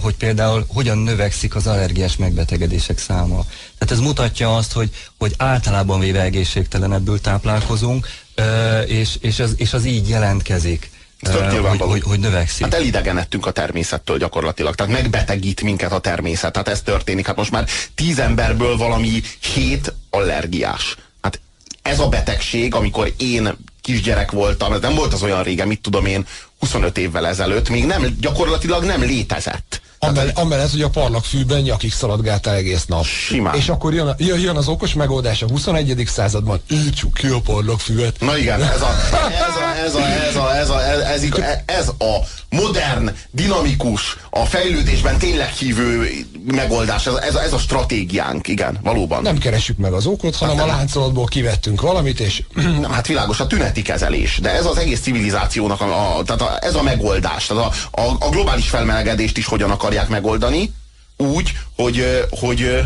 hogy például hogyan növekszik az allergiás megbetegedések száma. Tehát ez mutatja azt, hogy, hogy általában véve egészségtelenebbül táplálkozunk, és, és, az, és az így jelentkezik. Hogy, hogy, hogy növekszik. Hát elidegenedtünk a természettől gyakorlatilag. Tehát megbetegít minket a természet. Tehát ez történik. Hát most már tíz emberből valami hét allergiás ez a betegség, amikor én kisgyerek voltam, ez nem volt az olyan régen, mit tudom én, 25 évvel ezelőtt, még nem, gyakorlatilag nem létezett. Amellett, hogy a parlagfűben nyakig szaladgáltál egész nap. Simán. És akkor jön, a, jön az okos megoldás a 21. században, írtsuk ki a parlagfüvet. Na igen, ez a, ez a, ez a, ez a, ez a, ez, ez, ez a modern, dinamikus, a fejlődésben tényleg hívő megoldás, ez, ez, ez a stratégiánk, igen, valóban. Nem keressük meg az okot, hanem hát a láncolatból kivettünk valamit, és... Hát világos, a tüneti kezelés, de ez az egész civilizációnak, a, a, tehát a, ez a megoldás, tehát a, a, a globális felmelegedést is hogyan akarják megoldani, úgy, hogy, hogy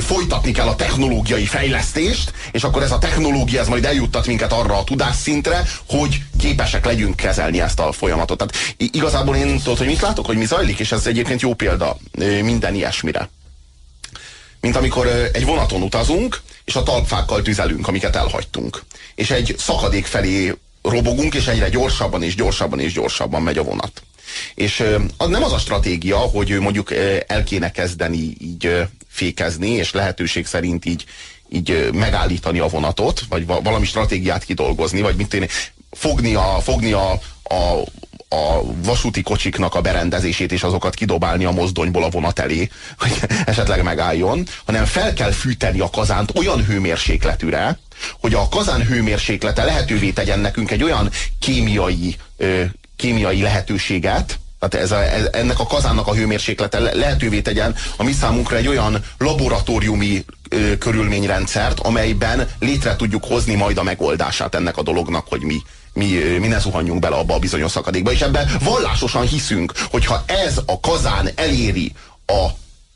folytatni kell a technológiai fejlesztést, és akkor ez a technológia ez majd eljuttat minket arra a tudásszintre, hogy képesek legyünk kezelni ezt a folyamatot. Tehát igazából én tudod, hogy mit látok, hogy mi zajlik, és ez egyébként jó példa minden ilyesmire. Mint amikor egy vonaton utazunk, és a talpfákkal tüzelünk, amiket elhagytunk. És egy szakadék felé robogunk, és egyre gyorsabban és gyorsabban és gyorsabban megy a vonat. És az nem az a stratégia, hogy mondjuk el kéne kezdeni így fékezni, és lehetőség szerint így, így megállítani a vonatot, vagy valami stratégiát kidolgozni, vagy mit tenni, fogni a, fogni a, a, a vasúti kocsiknak a berendezését és azokat kidobálni a mozdonyból a vonat elé, hogy esetleg megálljon, hanem fel kell fűteni a kazánt olyan hőmérsékletűre, hogy a kazán hőmérséklete lehetővé tegyen nekünk egy olyan kémiai, ö, kémiai lehetőséget, tehát ez a, ez, ennek a kazánnak a hőmérséklete lehetővé tegyen a mi számunkra egy olyan laboratóriumi ö, körülményrendszert, amelyben létre tudjuk hozni majd a megoldását ennek a dolognak, hogy mi, mi, mi ne zuhanjunk bele abba a bizonyos szakadékba. És ebben vallásosan hiszünk, hogyha ez a kazán eléri a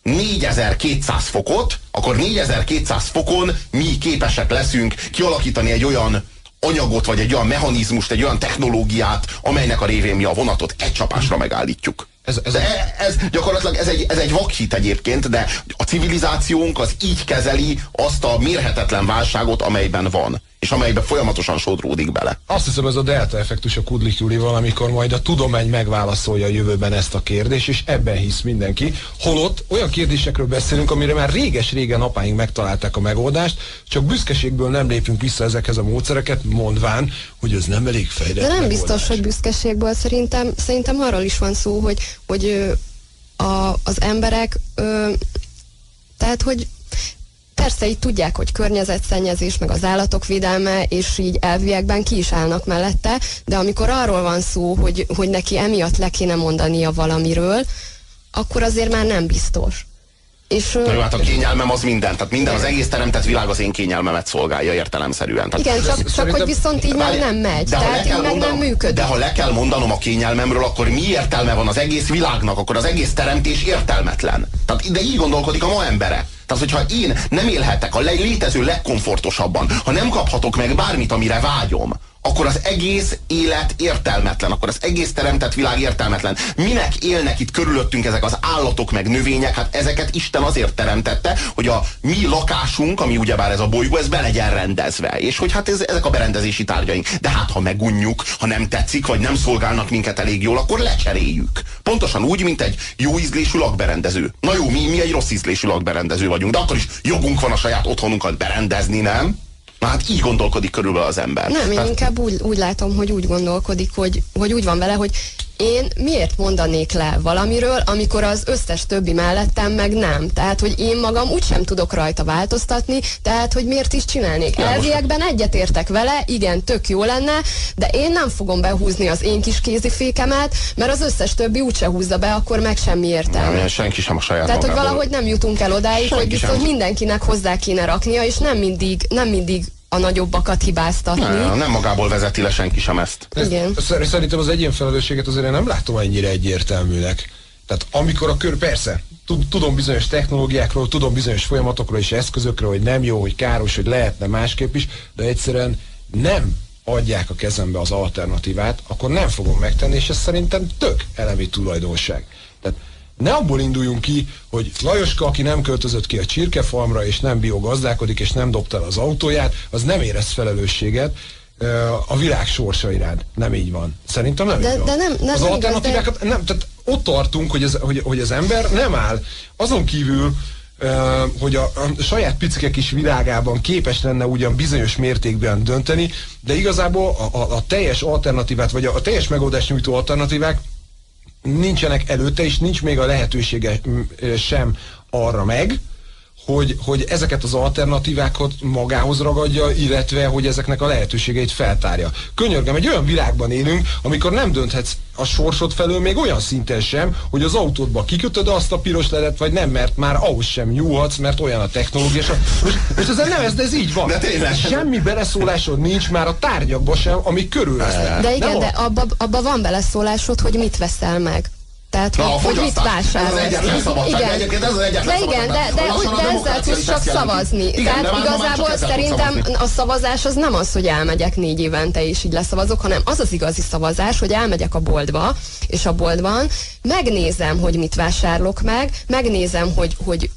4200 fokot, akkor 4200 fokon mi képesek leszünk kialakítani egy olyan anyagot, vagy egy olyan mechanizmust, egy olyan technológiát, amelynek a révén mi a vonatot egy csapásra megállítjuk. Ez, ez, de ez gyakorlatilag ez egy, ez egy vakhit egyébként, de a civilizációnk az így kezeli azt a mérhetetlen válságot, amelyben van. És amelybe folyamatosan sodródik bele. Azt hiszem ez a delta effektus a Kudlik Julival, amikor majd a tudomány megválaszolja a jövőben ezt a kérdést, és ebben hisz mindenki. Holott olyan kérdésekről beszélünk, amire már réges-régen apáink megtalálták a megoldást, csak büszkeségből nem lépünk vissza ezekhez a módszereket, mondván, hogy ez nem elég fejlett De nem megoldás. biztos, hogy büszkeségből szerintem, szerintem arról is van szó, hogy, hogy a, az emberek, ö, tehát hogy persze így tudják, hogy környezetszennyezés, meg az állatok védelme, és így elviekben ki is állnak mellette, de amikor arról van szó, hogy, hogy neki emiatt le kéne mondania valamiről, akkor azért már nem biztos. És, Na jó, hát a kényelmem az minden, tehát minden, az egész teremtett világ az én kényelmemet szolgálja értelemszerűen. Tehát igen, csak, csak hogy viszont így Várj, nem megy, de tehát így meg nem működik. De ha le kell mondanom a kényelmemről, akkor mi értelme van az egész világnak, akkor az egész teremtés értelmetlen. Tehát, de így gondolkodik a ma embere. Tehát, hogyha én nem élhetek a létező legkomfortosabban, ha nem kaphatok meg bármit, amire vágyom, akkor az egész élet értelmetlen, akkor az egész teremtett világ értelmetlen. Minek élnek itt körülöttünk ezek az állatok meg növények? Hát ezeket Isten azért teremtette, hogy a mi lakásunk, ami ugyebár ez a bolygó, ez be legyen rendezve. És hogy hát ez, ezek a berendezési tárgyaink. De hát ha megunjuk, ha nem tetszik, vagy nem szolgálnak minket elég jól, akkor lecseréljük. Pontosan úgy, mint egy jó ízlésű lakberendező. Na jó, mi, mi egy rossz ízlésű lakberendező vagyunk, de akkor is jogunk van a saját otthonunkat berendezni, nem? Na hát így gondolkodik körülbelül az ember. Nem, én Tehát- inkább úgy, úgy látom, hogy úgy gondolkodik, hogy, hogy úgy van vele, hogy én miért mondanék le valamiről, amikor az összes többi mellettem meg nem. Tehát, hogy én magam úgysem tudok rajta változtatni, tehát, hogy miért is csinálnék. Elviekben egyetértek vele, igen, tök jó lenne, de én nem fogom behúzni az én kis kézifékemet, mert az összes többi úgyse húzza be, akkor meg semmi értelme. Nem, senki sem a saját Tehát, hogy valahogy nem jutunk el odáig, Senki hogy viszont sem. mindenkinek hozzá kéne raknia, és nem mindig, nem mindig a nagyobbakat hibáztatni. Nem, nem magából vezeti le senki sem ezt. Igen. Szer- Szerintem az egyén felelősséget azért én nem látom ennyire egyértelműnek. Tehát amikor a kör, persze, tud- tudom bizonyos technológiákról, tudom bizonyos folyamatokról és eszközökről, hogy nem jó, hogy káros, hogy lehetne másképp is, de egyszerűen nem adják a kezembe az alternatívát, akkor nem fogom megtenni, és ez szerintem tök elemi tulajdonság. Tehát ne abból induljunk ki, hogy Lajoska, aki nem költözött ki a csirkefalmra, és nem biogazdálkodik, és nem dobta el az autóját, az nem érez felelősséget a világ sorsa iránt. Nem így van. Szerintem nem De- így van. de nem- nem az alternatívákat, nem, tehát ott tartunk, hogy, ez, hogy, hogy az ember nem áll. Azon kívül, hogy a, a saját picike kis világában képes lenne ugyan bizonyos mértékben dönteni, de igazából a, a, a teljes alternatívát, vagy a, a teljes megoldást nyújtó alternatívák nincsenek előtte, és nincs még a lehetősége mm, sem arra meg, hogy, hogy ezeket az alternatívákat magához ragadja, illetve hogy ezeknek a lehetőségeit feltárja. Könyörgem, egy olyan világban élünk, amikor nem dönthetsz a sorsod felől még olyan szinten sem, hogy az autódba kikötöd azt a piros ledet, vagy nem, mert már ahhoz sem nyúlhatsz, mert olyan a technológia. Most, most ezen nem ez, de ez így van. De tényleg. Semmi beleszólásod nincs már a tárgyakba sem, amik körülvesznek. De igen, Nem de abba, abba van beleszólásod, hogy mit veszel meg. Tehát, Na, hogy, a hogy mit fogyasztás. Ez az vásárolsz. egyetlen szabadság. De egyébként ez az egyetlen de igen, szabadság. de, de, úgy, de ezzel tudsz csak szavazni. Igen, Tehát de már igazából szerintem a szavazás az nem az, hogy elmegyek négy évente és így leszavazok, hanem az az igazi szavazás, hogy elmegyek a boltba, és a boltban megnézem, hogy mit vásárolok meg, megnézem, hogy, hogy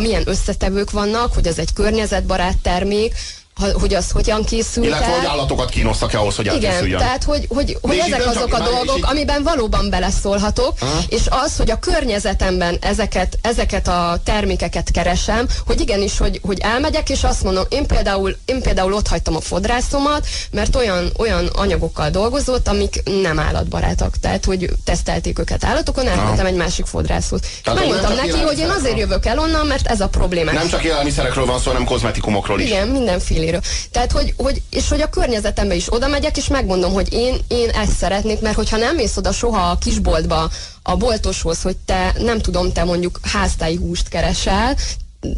milyen összetevők vannak, hogy az egy környezetbarát termék, ha- hogy az hogyan készült Illetve, hogy el. állatokat kínosztak-e ahhoz, hogy Igen, elkészüljön. tehát hogy, hogy, hogy ezek azok a dolgok, amiben valóban beleszólhatok, és az, hogy a környezetemben ezeket, ezeket a termékeket keresem, hogy igenis, hogy, hogy elmegyek, és azt mondom, én például, én például ott hagytam a fodrászomat, mert olyan, olyan anyagokkal dolgozott, amik nem állatbarátak, tehát hogy tesztelték őket állatokon, elmentem egy másik fodrászhoz. Megmondtam neki, hogy én azért jövök el onnan, mert ez a probléma. Nem csak élelmiszerekről van szó, hanem kozmetikumokról is. Igen, mindenféléről. Tehát, hogy, hogy, és hogy a környezetembe is oda megyek, és megmondom, hogy én, én ezt szeretnék, mert hogyha nem mész oda soha a kisboltba a boltoshoz, hogy te, nem tudom, te mondjuk háztáji húst keresel,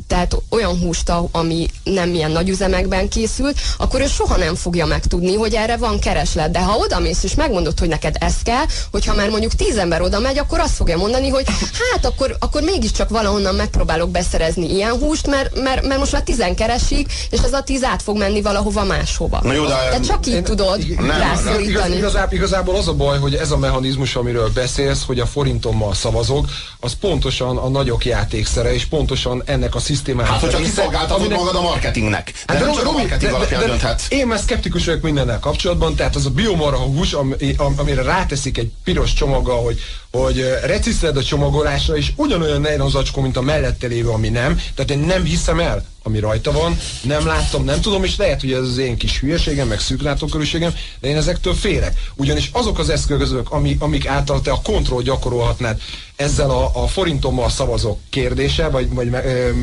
tehát olyan húst, ami nem ilyen nagy üzemekben készült, akkor ő soha nem fogja megtudni, hogy erre van kereslet. De ha odamész és megmondod, hogy neked ez kell, hogyha már mondjuk tíz ember oda megy, akkor azt fogja mondani, hogy hát akkor, akkor mégiscsak valahonnan megpróbálok beszerezni ilyen húst, mert, mert, mert most már tizen keresik, és ez a tíz át fog menni valahova máshova. Na jó, de- de csak így Én- tudod nem, rászorítani. Igaz, igazá, igazából az a baj, hogy ez a mechanizmus, amiről beszélsz, hogy a forintommal szavazok, az pontosan a nagyok játékszere, és pontosan ennek ennek a szisztémának Hát, hogyha kiszolgáltatod aminek- magad a marketingnek. De Hát nem Robi, csak a marketing de- alapján de- dönthetsz. Én már szkeptikus vagyok mindennel kapcsolatban, tehát az a biomarha hús, am, am, amire ráteszik egy piros csomaggal, hogy, hogy ö, reciszled a csomagolásra, és ugyanolyan nejlon zacskó, mint a mellette lévő, ami nem. Tehát én nem hiszem el, ami rajta van, nem láttam, nem tudom, és lehet, hogy ez az én kis hülyeségem, meg szűklátókörűségem, de én ezektől félek. Ugyanis azok az eszközök, ami, amik által te a kontroll gyakorolhatnád ezzel a, a forintommal szavazók kérdése, vagy, vagy me,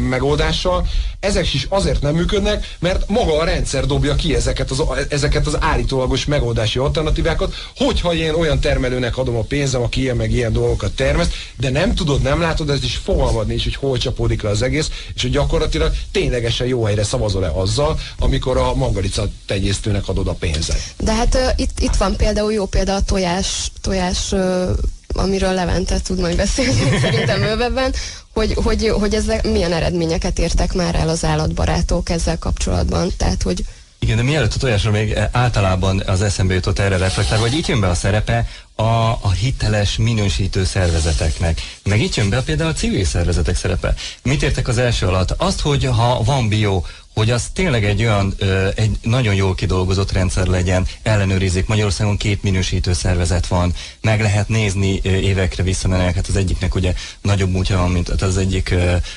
megoldással, ezek is azért nem működnek, mert maga a rendszer dobja ki ezeket az, ezeket az állítólagos megoldási alternatívákat, hogyha én olyan termelőnek adom a pénzem, aki ilyen meg ilyen dolgokat termeszt, de nem tudod, nem látod, ez is fogalmad nincs, hogy hol csapódik le az egész, és hogy gyakorlatilag ténylegesen jó helyre szavazol-e azzal, amikor a mangalica tenyésztőnek adod a pénzet. De hát uh, itt, itt van például jó példa a tojás, tojás uh, amiről Levente tud majd beszélni szerintem bővebben, hogy, hogy, hogy ezzel milyen eredményeket értek már el az állatbarátok ezzel kapcsolatban. Tehát, hogy Igen, de mielőtt a tojásra még eh, általában az eszembe jutott erre reflektálva, hogy itt jön be a szerepe a, a hiteles minősítő szervezeteknek. Meg itt jön be például a civil szervezetek szerepe. Mit értek az első alatt? Azt, hogy ha van bio, hogy az tényleg egy olyan, egy nagyon jól kidolgozott rendszer legyen, ellenőrizik. Magyarországon két minősítő szervezet van, meg lehet nézni évekre visszamenőleg. Hát az egyiknek ugye nagyobb múltja van, mint hát az egyik,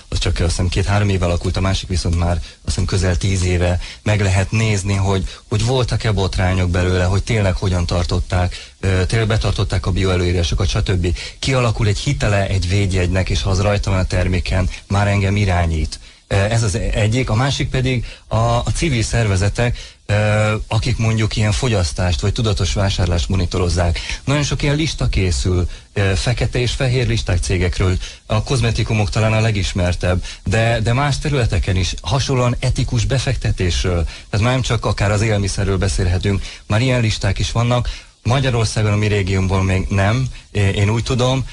az csak azt hiszem két-három éve alakult, a másik viszont már azt hiszem közel tíz éve. Meg lehet nézni, hogy, hogy voltak-e botrányok belőle, hogy tényleg hogyan tartották, tényleg betartották a bioelőírásokat, stb. Kialakul egy hitele egy védjegynek, és ha az rajta van a terméken, már engem irányít. Ez az egyik, a másik pedig a, a civil szervezetek, akik mondjuk ilyen fogyasztást vagy tudatos vásárlást monitorozzák. Nagyon sok ilyen lista készül, fekete és fehér listák cégekről, a kozmetikumok talán a legismertebb, de, de más területeken is. Hasonlóan etikus befektetésről, tehát már nem csak akár az élmiszerről beszélhetünk, már ilyen listák is vannak, Magyarországon, a mi régiómból még nem, én úgy tudom,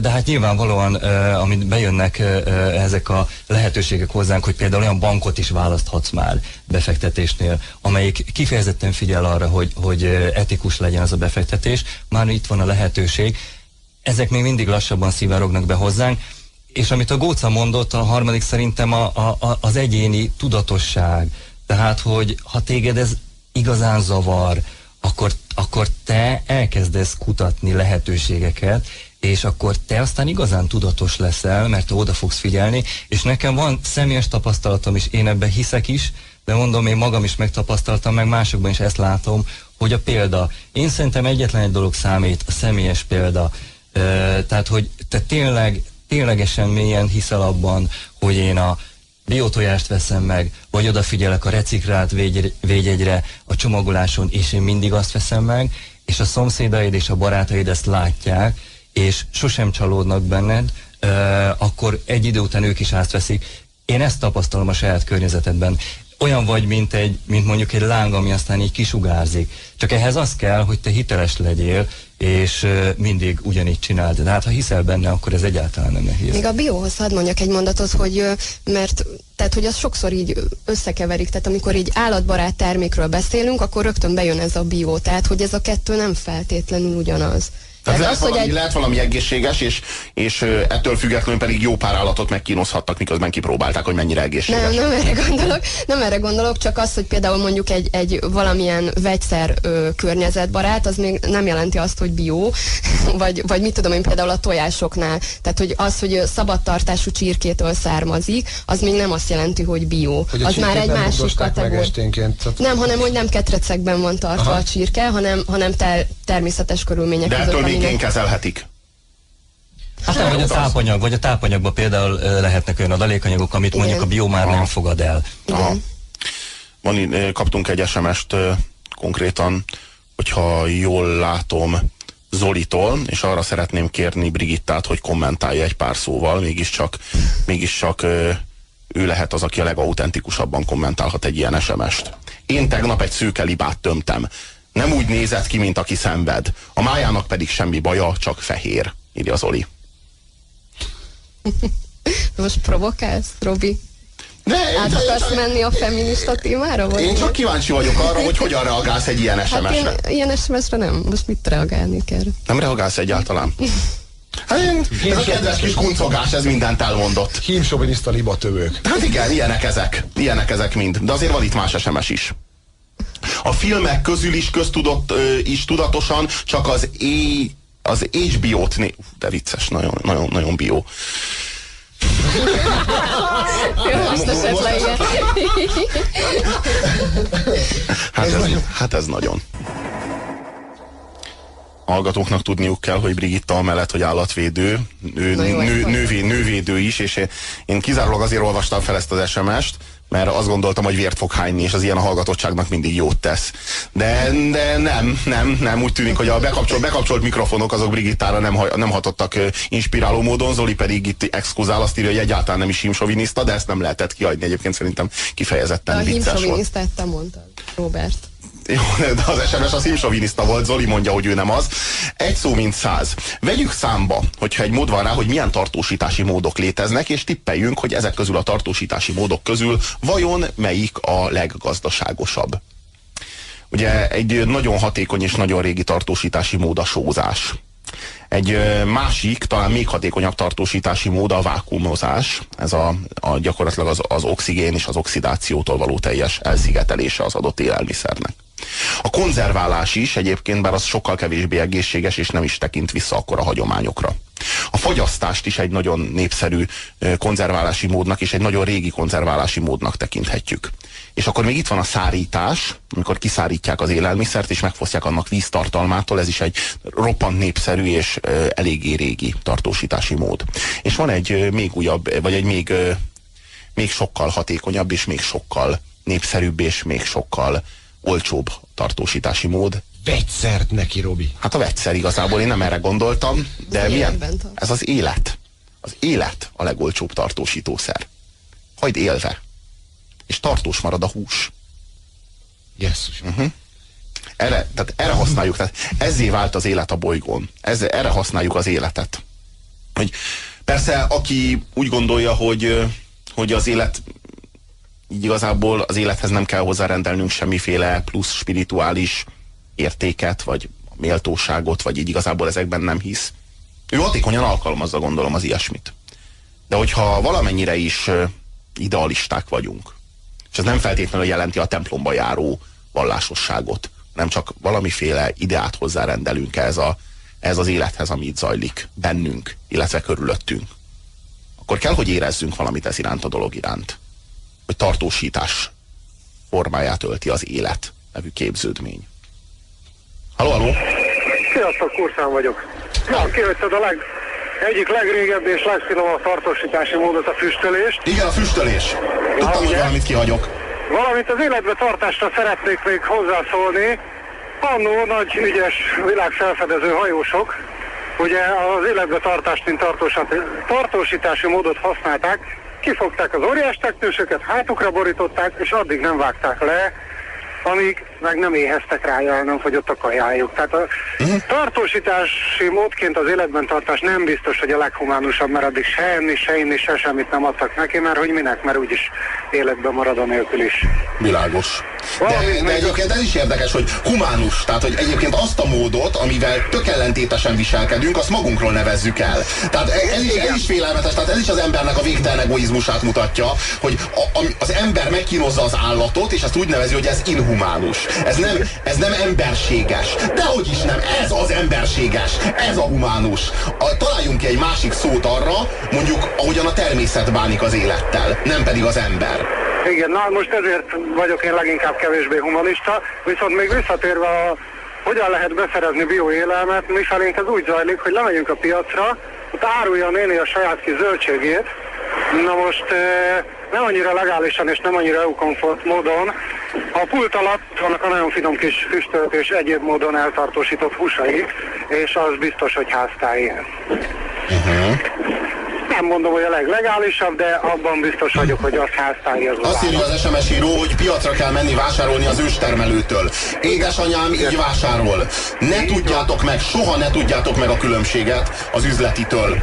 de hát nyilvánvalóan, amit bejönnek ezek a lehetőségek hozzánk, hogy például olyan bankot is választhatsz már befektetésnél, amelyik kifejezetten figyel arra, hogy, hogy etikus legyen az a befektetés, már itt van a lehetőség. Ezek még mindig lassabban szivárognak be hozzánk, és amit a Góca mondott, a harmadik szerintem a, a, az egyéni tudatosság. Tehát, hogy ha téged ez igazán zavar, akkor, akkor te elkezdesz kutatni lehetőségeket, és akkor te aztán igazán tudatos leszel, mert te oda fogsz figyelni, és nekem van személyes tapasztalatom is, én ebben hiszek is, de mondom, én magam is megtapasztaltam, meg másokban is ezt látom, hogy a példa. Én szerintem egyetlen egy dolog számít, a személyes példa. Tehát, hogy te tényleg, ténylegesen mélyen hiszel abban, hogy én a biotojást veszem meg, vagy odafigyelek a reciklált végy, védjegyre a csomagoláson, és én mindig azt veszem meg, és a szomszédaid és a barátaid ezt látják, és sosem csalódnak benned, akkor egy idő után ők is átveszik. Én ezt tapasztalom a saját környezetedben. Olyan vagy, mint, egy, mint mondjuk egy láng, ami aztán így kisugárzik. Csak ehhez az kell, hogy te hiteles legyél, és mindig ugyanígy csináld. De hát ha hiszel benne, akkor ez egyáltalán nem nehéz. Még a bióhoz hadd mondjak egy mondatot, hogy mert tehát, hogy az sokszor így összekeverik, tehát amikor így állatbarát termékről beszélünk, akkor rögtön bejön ez a bió, tehát hogy ez a kettő nem feltétlenül ugyanaz. Tehát lehet, az, valami, egy... lehet valami egészséges, és, és ettől függetlenül pedig jó pár állatot megkínoszhattak, miközben kipróbálták, hogy mennyire egészséges. Nem, nem erre gondolok, nem erre gondolok, csak az, hogy például mondjuk egy, egy valamilyen vegyszer ö, környezetbarát, az még nem jelenti azt, hogy bio, vagy, vagy mit tudom én például a tojásoknál. Tehát, hogy az, hogy szabadtartású csirkétől származik, az még nem azt jelenti, hogy bio. Hogy az már egy másik kategória. Nem, hanem, hogy nem ketrecekben van tartva Aha. a csirke, hanem, hanem ter, természetes körülmények között végén kezelhetik. Hát nem, vagy a tápanyag, vagy a tápanyagban például lehetnek olyan adalékanyagok, amit Igen. mondjuk a bió már nem fogad el. Igen. Van, kaptunk egy SMS-t konkrétan, hogyha jól látom, Zolitól, és arra szeretném kérni Brigittát, hogy kommentálja egy pár szóval, mégiscsak, mégiscsak ő lehet az, aki a legautentikusabban kommentálhat egy ilyen SMS-t. Én tegnap egy szőke libát tömtem. Nem úgy nézett ki, mint aki szenved. A májának pedig semmi baja, csak fehér, írja Zoli. Most provokálsz, Robi? De, Át akarsz de, menni a feminista témára? Vagy én csak kíváncsi vagyok arra, hogy hogyan reagálsz egy ilyen SMS-re. Hát én, ilyen SMS-re nem. Most mit reagálni kell? Nem reagálsz egyáltalán? Hát, ez a kedves kis kuncogás, ez mindent elmondott. Hímsoviniszta libatövők. Hát igen, ilyenek ezek. Ilyenek ezek mind. De azért van itt más SMS is. A filmek közül is köztudott, ö, is tudatosan csak az é, az HBO-t né... Uf, de vicces, nagyon, nagyon, nagyon bio. Most esetleg ilyen. Hát ez, hát ez nagyon. Hallgatóknak tudniuk kell, hogy Brigitta amellett, hogy állatvédő, ő Na jó, nő, ez nővé, nővédő is, és én, én kizárólag azért olvastam fel ezt az SMS-t, mert azt gondoltam, hogy vért fog hányni, és az ilyen a hallgatottságnak mindig jót tesz. De, de nem, nem, nem, úgy tűnik, hogy a bekapcsolt, bekapcsolt mikrofonok azok Brigittára nem, nem hatottak inspiráló módon, Zoli pedig itt exkluzál, azt írja, hogy egyáltalán nem is hímsoviniszta, de ezt nem lehetett kiadni, egyébként szerintem De a kifejezetten vicces volt. te mondtad, Robert. Jó, de az SMS az himsoviniszta volt, Zoli mondja, hogy ő nem az. Egy szó, mint száz. Vegyük számba, hogyha egy mód van rá, hogy milyen tartósítási módok léteznek, és tippeljünk, hogy ezek közül a tartósítási módok közül vajon melyik a leggazdaságosabb. Ugye egy nagyon hatékony és nagyon régi tartósítási mód a sózás. Egy másik, talán még hatékonyabb tartósítási mód a vákuumozás. Ez a, a gyakorlatilag az, az oxigén és az oxidációtól való teljes elszigetelése az adott élelmiszernek. A konzerválás is egyébként, bár az sokkal kevésbé egészséges, és nem is tekint vissza akkor a hagyományokra. A fagyasztást is egy nagyon népszerű konzerválási módnak, és egy nagyon régi konzerválási módnak tekinthetjük. És akkor még itt van a szárítás, amikor kiszárítják az élelmiszert, és megfosztják annak víztartalmától, ez is egy roppant népszerű és eléggé régi tartósítási mód. És van egy még újabb, vagy egy még, még sokkal hatékonyabb, és még sokkal népszerűbb, és még sokkal olcsóbb tartósítási mód. Vegyszert neki, Robi. Hát a vegyszer igazából én nem erre gondoltam, de milyen? tart. Ez az élet. Az élet a legolcsóbb tartósítószer. Hagyd élve. És tartós marad a hús. Jesszus. Erre, tehát erre használjuk, tehát ezzé vált az élet a bolygón. Ez, erre használjuk az életet. Hogy persze, aki úgy gondolja, hogy, hogy az élet így igazából az élethez nem kell hozzárendelnünk semmiféle plusz spirituális értéket, vagy méltóságot, vagy így igazából ezekben nem hisz. Ő hatékonyan alkalmazza, gondolom, az ilyesmit. De hogyha valamennyire is idealisták vagyunk, és ez nem feltétlenül jelenti a templomba járó vallásosságot, nem csak valamiféle ideát hozzárendelünk ez, a, ez az élethez, ami itt zajlik bennünk, illetve körülöttünk, akkor kell, hogy érezzünk valamit ez iránt a dolog iránt. Hogy tartósítás formáját ölti az élet nevű képződmény. Halló, halló! Sziasztok, Kurszán vagyok. Ja, kihagytad a leg, egyik legrégebbi és legfinomabb tartósítási módot a füstölést. Igen, a füstölés. Tudtam, hogy ugye? valamit kihagyok. Valamint az életbe tartásra szeretnék még hozzászólni. Annó nagy ügyes világfelfedező hajósok, ugye az életbe tartást, mint tartósítási módot használták, kifogták az óriás teknősöket, hátukra borították, és addig nem vágták le, amíg meg nem éheztek rá, el nem fogyott a kajájuk. Tehát a tartósítási módként az életben tartás nem biztos, hogy a leghumánusabb, mert addig se enni, se inni, se semmit nem adtak neki, mert hogy minek, mert úgyis életben marad a nélkül is. Világos. Valamit De, de egyébként ez is érdekes, hogy humánus, tehát hogy egyébként azt a módot, amivel tök ellentétesen viselkedünk, azt magunkról nevezzük el. Tehát ez is, ez is félelmetes, tehát ez is az embernek a végtelen egoizmusát mutatja, hogy a, a, az ember megkínozza az állatot, és azt úgy nevezi, hogy ez inhumánus. Ez nem, ez nem emberséges. Dehogy is nem, ez az emberséges, ez a humánus. A, találjunk ki egy másik szót arra, mondjuk, ahogyan a természet bánik az élettel, nem pedig az ember. Igen, na most ezért vagyok én leginkább kevésbé humanista, viszont még visszatérve a hogyan lehet beszerezni bioélelmet, mi felénk ez úgy zajlik, hogy lemegyünk a piacra, ott árulja a néni a saját kis zöldségét, na most eh, nem annyira legálisan és nem annyira EU-komfort módon, a pult alatt vannak a nagyon finom kis füstölt és egyéb módon eltartósított húsai, és az biztos, hogy háztály. Nem mondom, hogy a leglegálisabb, de abban biztos vagyok, hogy az háztály az Azt írja az SMS író, hogy piacra kell menni vásárolni az őstermelőtől. Édesanyám így vásárol. Ne tudjátok meg, soha ne tudjátok meg a különbséget az üzletitől.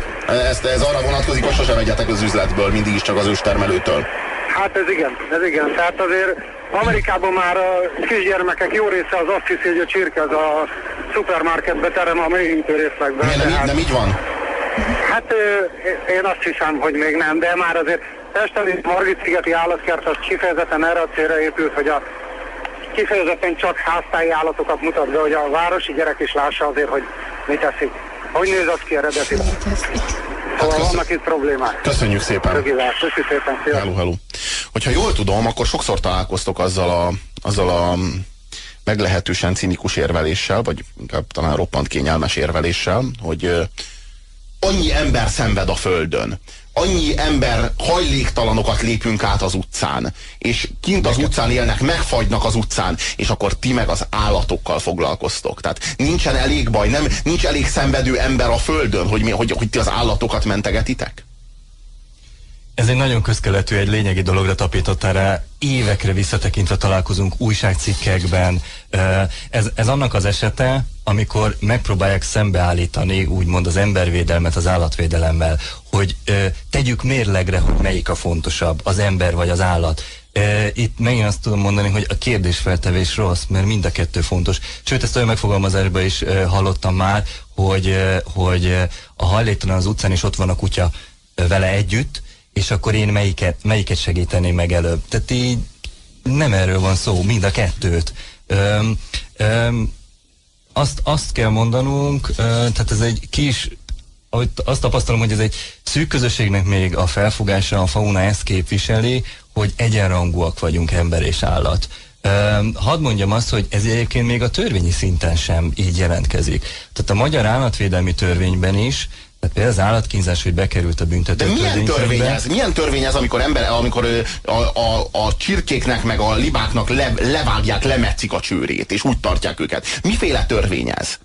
Ezt, ez arra vonatkozik, hogy sosem vegyetek az üzletből, mindig is csak az őstermelőtől. Hát ez igen, ez igen. Tehát azért Amerikában már a kisgyermekek jó része az azt hiszi, hogy a csirke az a szupermarketbe terem a mélyítő részlegbe. Miért nem, nem így van? Hát én azt hiszem, hogy még nem, de már azért Pesteli Margit-szigeti állatkert az kifejezetten erre a célra épült, hogy a kifejezetten csak háztáji állatokat mutat be, hogy a városi gyerek is lássa azért, hogy mit teszik. Hogy néz az ki eredetileg? Szóval köszön- vannak itt problémák. Köszönjük szépen. Köszi szépen, szia. Hello, hello. Hogyha jól tudom, akkor sokszor találkoztok azzal a, azzal a meglehetősen cinikus érveléssel, vagy inkább talán roppant kényelmes érveléssel, hogy annyi ember szenved a földön, annyi ember hajléktalanokat lépünk át az utcán, és kint az utcán élnek, megfagynak az utcán, és akkor ti meg az állatokkal foglalkoztok. Tehát nincsen elég baj, nem, nincs elég szenvedő ember a földön, hogy, mi, hogy, hogy ti az állatokat mentegetitek? Ez egy nagyon közkeletű, egy lényegi dologra tapítottál rá. Évekre visszatekintve találkozunk újságcikkekben. Ez, ez annak az esete, amikor megpróbálják szembeállítani úgymond az embervédelmet az állatvédelemmel, hogy tegyük mérlegre, hogy melyik a fontosabb, az ember vagy az állat. Itt megint azt tudom mondani, hogy a kérdésfeltevés rossz, mert mind a kettő fontos. Sőt, ezt olyan megfogalmazásban is hallottam már, hogy, hogy a hajléktalan az utcán, és ott van a kutya vele együtt, és akkor én melyiket, melyiket segíteném meg előbb. Tehát így nem erről van szó, mind a kettőt. Öm, öm, azt, azt kell mondanunk, ö, tehát ez egy kis, ahogy azt tapasztalom, hogy ez egy szűk közösségnek még a felfogása, a fauna ezt képviseli, hogy egyenrangúak vagyunk ember és állat. Öm, hadd mondjam azt, hogy ez egyébként még a törvényi szinten sem így jelentkezik. Tehát a magyar állatvédelmi törvényben is, tehát például az állatkínzás, hogy bekerült a büntető De milyen törvény ez? Milyen törvény ez, amikor, ember, amikor a, a, a csirkéknek meg a libáknak le, levágják, lemetszik a csőrét, és úgy tartják őket? Miféle törvény ez?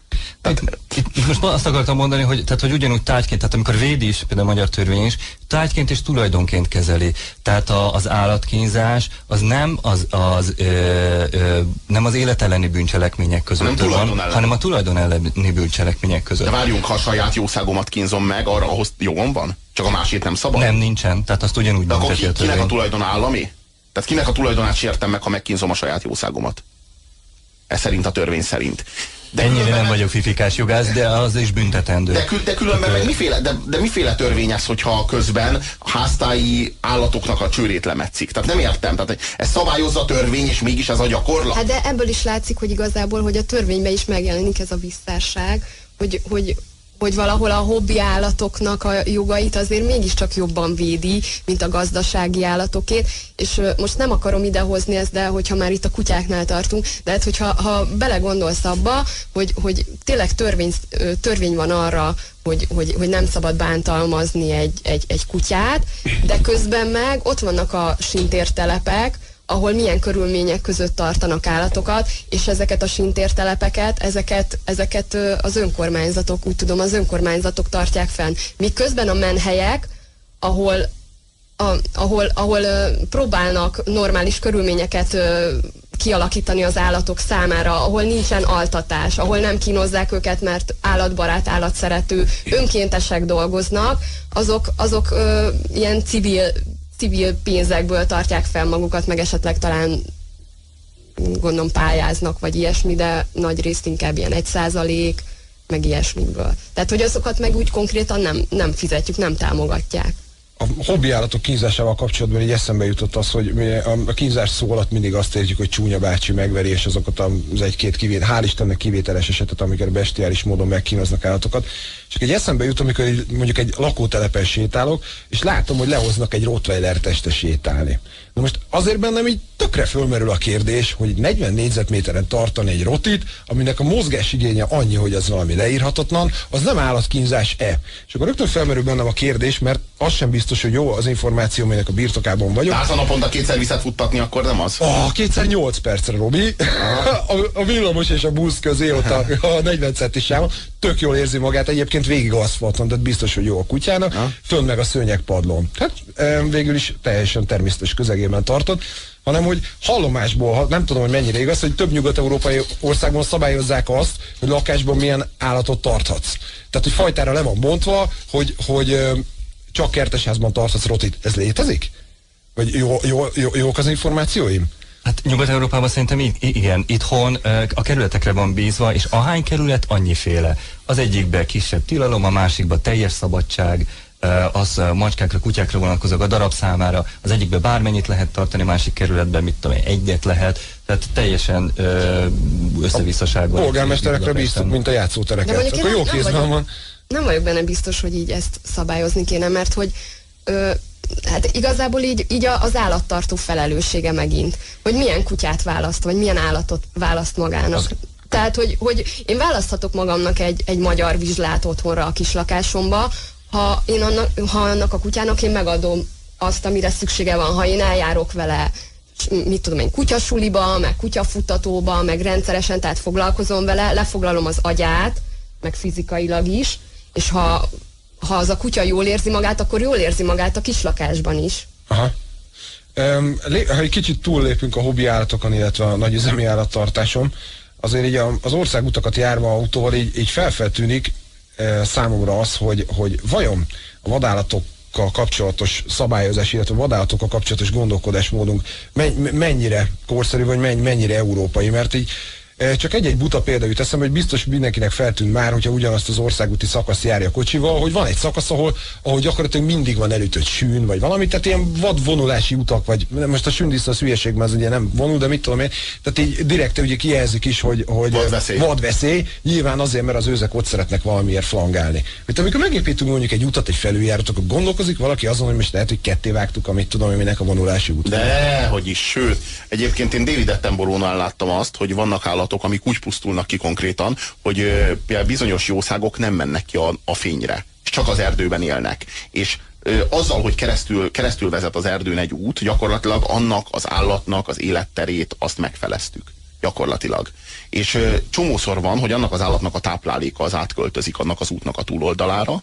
Itt, itt most azt akartam mondani, hogy, tehát, hogy ugyanúgy tárgyként, tehát amikor védi is, például a magyar törvény is, tárgyként és tulajdonként kezeli. Tehát a, az állatkínzás az nem az, az, ö, ö, nem az élet elleni bűncselekmények között Hanem van, ellen. hanem a tulajdon elleni bűncselekmények között. De várjunk, ha a saját jószágomat kínzom meg, arra ahhoz jogom van? Csak a másét nem szabad? Nem, nincsen. Tehát azt ugyanúgy De akkor bünteti ki, kinek a tulajdon állami? Tehát kinek a tulajdonát sértem meg, ha megkínzom a saját jószágomat? Ez szerint a törvény szerint. De Ennyire nem meg- vagyok fifikás jogász, de az is büntetendő. De, kül, de különben meg miféle, de, de miféle törvény ez, hogyha közben háztáji állatoknak a csőrét lemetszik? Tehát nem értem. Tehát ez szabályozza a törvény, és mégis ez a gyakorlat? Hát de ebből is látszik, hogy igazából, hogy a törvényben is megjelenik ez a visszásság, hogy, hogy, hogy valahol a hobbi állatoknak a jogait azért mégiscsak jobban védi, mint a gazdasági állatokét, és most nem akarom idehozni ezt, de hogyha már itt a kutyáknál tartunk, de hát hogyha ha belegondolsz abba, hogy, hogy tényleg törvény, törvény van arra, hogy, hogy, hogy nem szabad bántalmazni egy, egy, egy kutyát, de közben meg ott vannak a sintértelepek, ahol milyen körülmények között tartanak állatokat, és ezeket a sintértelepeket, ezeket, ezeket az önkormányzatok, úgy tudom, az önkormányzatok tartják fenn. Miközben a menhelyek, ahol a, ahol, ahol próbálnak normális körülményeket kialakítani az állatok számára, ahol nincsen altatás, ahol nem kínozzák őket, mert állatbarát, állatszerető, önkéntesek dolgoznak, azok, azok ö, ilyen civil, civil pénzekből tartják fel magukat, meg esetleg talán gondolom pályáznak, vagy ilyesmi, de nagy részt inkább ilyen egy százalék, meg ilyesmiből. Tehát, hogy azokat meg úgy konkrétan nem, nem fizetjük, nem támogatják. A hobbi állatok kínzásával kapcsolatban így eszembe jutott az, hogy a, kínzás szó alatt mindig azt értjük, hogy csúnya bácsi megveri, és azokat az egy-két kivét, hál' Istennek kivételes esetet, amikor bestiális módon megkínoznak állatokat. Csak egy eszembe jut, amikor mondjuk egy lakótelepen sétálok, és látom, hogy lehoznak egy Rottweiler este sétálni. Na most azért bennem így tökre fölmerül a kérdés, hogy 40 négyzetméteren tartani egy rotit, aminek a mozgás igénye annyi, hogy az valami leírhatatlan, az nem állatkínzás-e? És akkor rögtön felmerül bennem a kérdés, mert az sem biztos, hogy jó az információ, aminek a birtokában vagyok. Tehát ha naponta kétszer viszed futtatni, akkor nem az? Ah, kétszer 8 percre, Robi. A, a villamos és a busz közé ott a, a 40 centis sávon. Tök jól érzi magát, egyébként végig aszfalton, tehát biztos, hogy jó a kutyának. Fönn meg a szőnyegpadlón. Hát em, végül is teljesen természetes közegében tartott hanem hogy hallomásból, ha- nem tudom, hogy mennyire igaz, hogy több nyugat-európai országban szabályozzák azt, hogy lakásban milyen állatot tarthatsz. Tehát, hogy fajtára le van bontva, hogy, hogy csak kertesházban tarthatsz rotit. Ez létezik? Vagy jó, jó, jó, jók az információim? Hát Nyugat-Európában szerintem igen, itthon a kerületekre van bízva, és ahány kerület, annyiféle. Az egyikben kisebb tilalom, a másikban teljes szabadság, az macskákra, kutyákra vonatkozók a darab számára, az egyikben bármennyit lehet tartani, a másik kerületben mit tudom én, egyet lehet, tehát teljesen összevisszaságon. Polgármesterekre bíztuk, mint a játszótereket. mondjuk Akkor jó kézben vagyok- van. nem vagyok benne biztos, hogy így ezt szabályozni kéne, mert hogy ö, hát igazából így, így a- az állattartó felelőssége megint, hogy milyen kutyát választ, vagy milyen állatot választ magának. Az... Tehát, hogy, hogy én választhatok magamnak egy, egy magyar vizslát otthonra a kis lakásomba, ha, én annak, ha annak a kutyának én megadom azt, amire szüksége van, ha én eljárok vele mit tudom én, kutyasuliba, meg kutyafutatóba, meg rendszeresen, tehát foglalkozom vele, lefoglalom az agyát, meg fizikailag is, és ha, ha az a kutya jól érzi magát, akkor jól érzi magát a kislakásban is. Aha. Um, ha egy kicsit túllépünk a hobbi állatokon, illetve a nagyüzemi állattartáson, azért így a, az országutakat járva autóval így, így felfeltűnik számomra az, hogy, hogy vajon a vadállatokkal kapcsolatos szabályozás, illetve a vadállatokkal kapcsolatos gondolkodásmódunk men- mennyire korszerű, vagy menny- mennyire európai, mert így e, csak egy-egy buta példa jut eszembe, hogy biztos mindenkinek feltűnt már, hogyha ugyanazt az országúti szakasz járja kocsival, hogy van egy szakasz, ahol, ahol gyakorlatilag mindig van elütött sűn, vagy valami, tehát ilyen vadvonulási utak, vagy most a sűndiszt az hülyeség, mert az ugye nem vonul, de mit tudom én, tehát így direkt ugye kijelzik is, hogy, hogy Vadveszély. vadveszély, nyilván azért, mert az őzek ott szeretnek valamiért flangálni. Mert amikor megépítünk mondjuk egy utat, egy felüljárat, akkor gondolkozik valaki azon, hogy most lehet, hogy ketté vágtuk, amit tudom, hogy minek a vonulási út. De, hogy is, sőt, egyébként én David Attenborough-nál láttam azt, hogy vannak állatok, amik úgy pusztulnak ki konkrétan, hogy például bizonyos jószágok nem mennek ki a, a fényre, és csak az erdőben élnek. És azzal, hogy keresztül, keresztül vezet az erdőn egy út, gyakorlatilag annak az állatnak az életterét azt megfeleztük. Gyakorlatilag. És csomószor van, hogy annak az állatnak a tápláléka az átköltözik annak az útnak a túloldalára,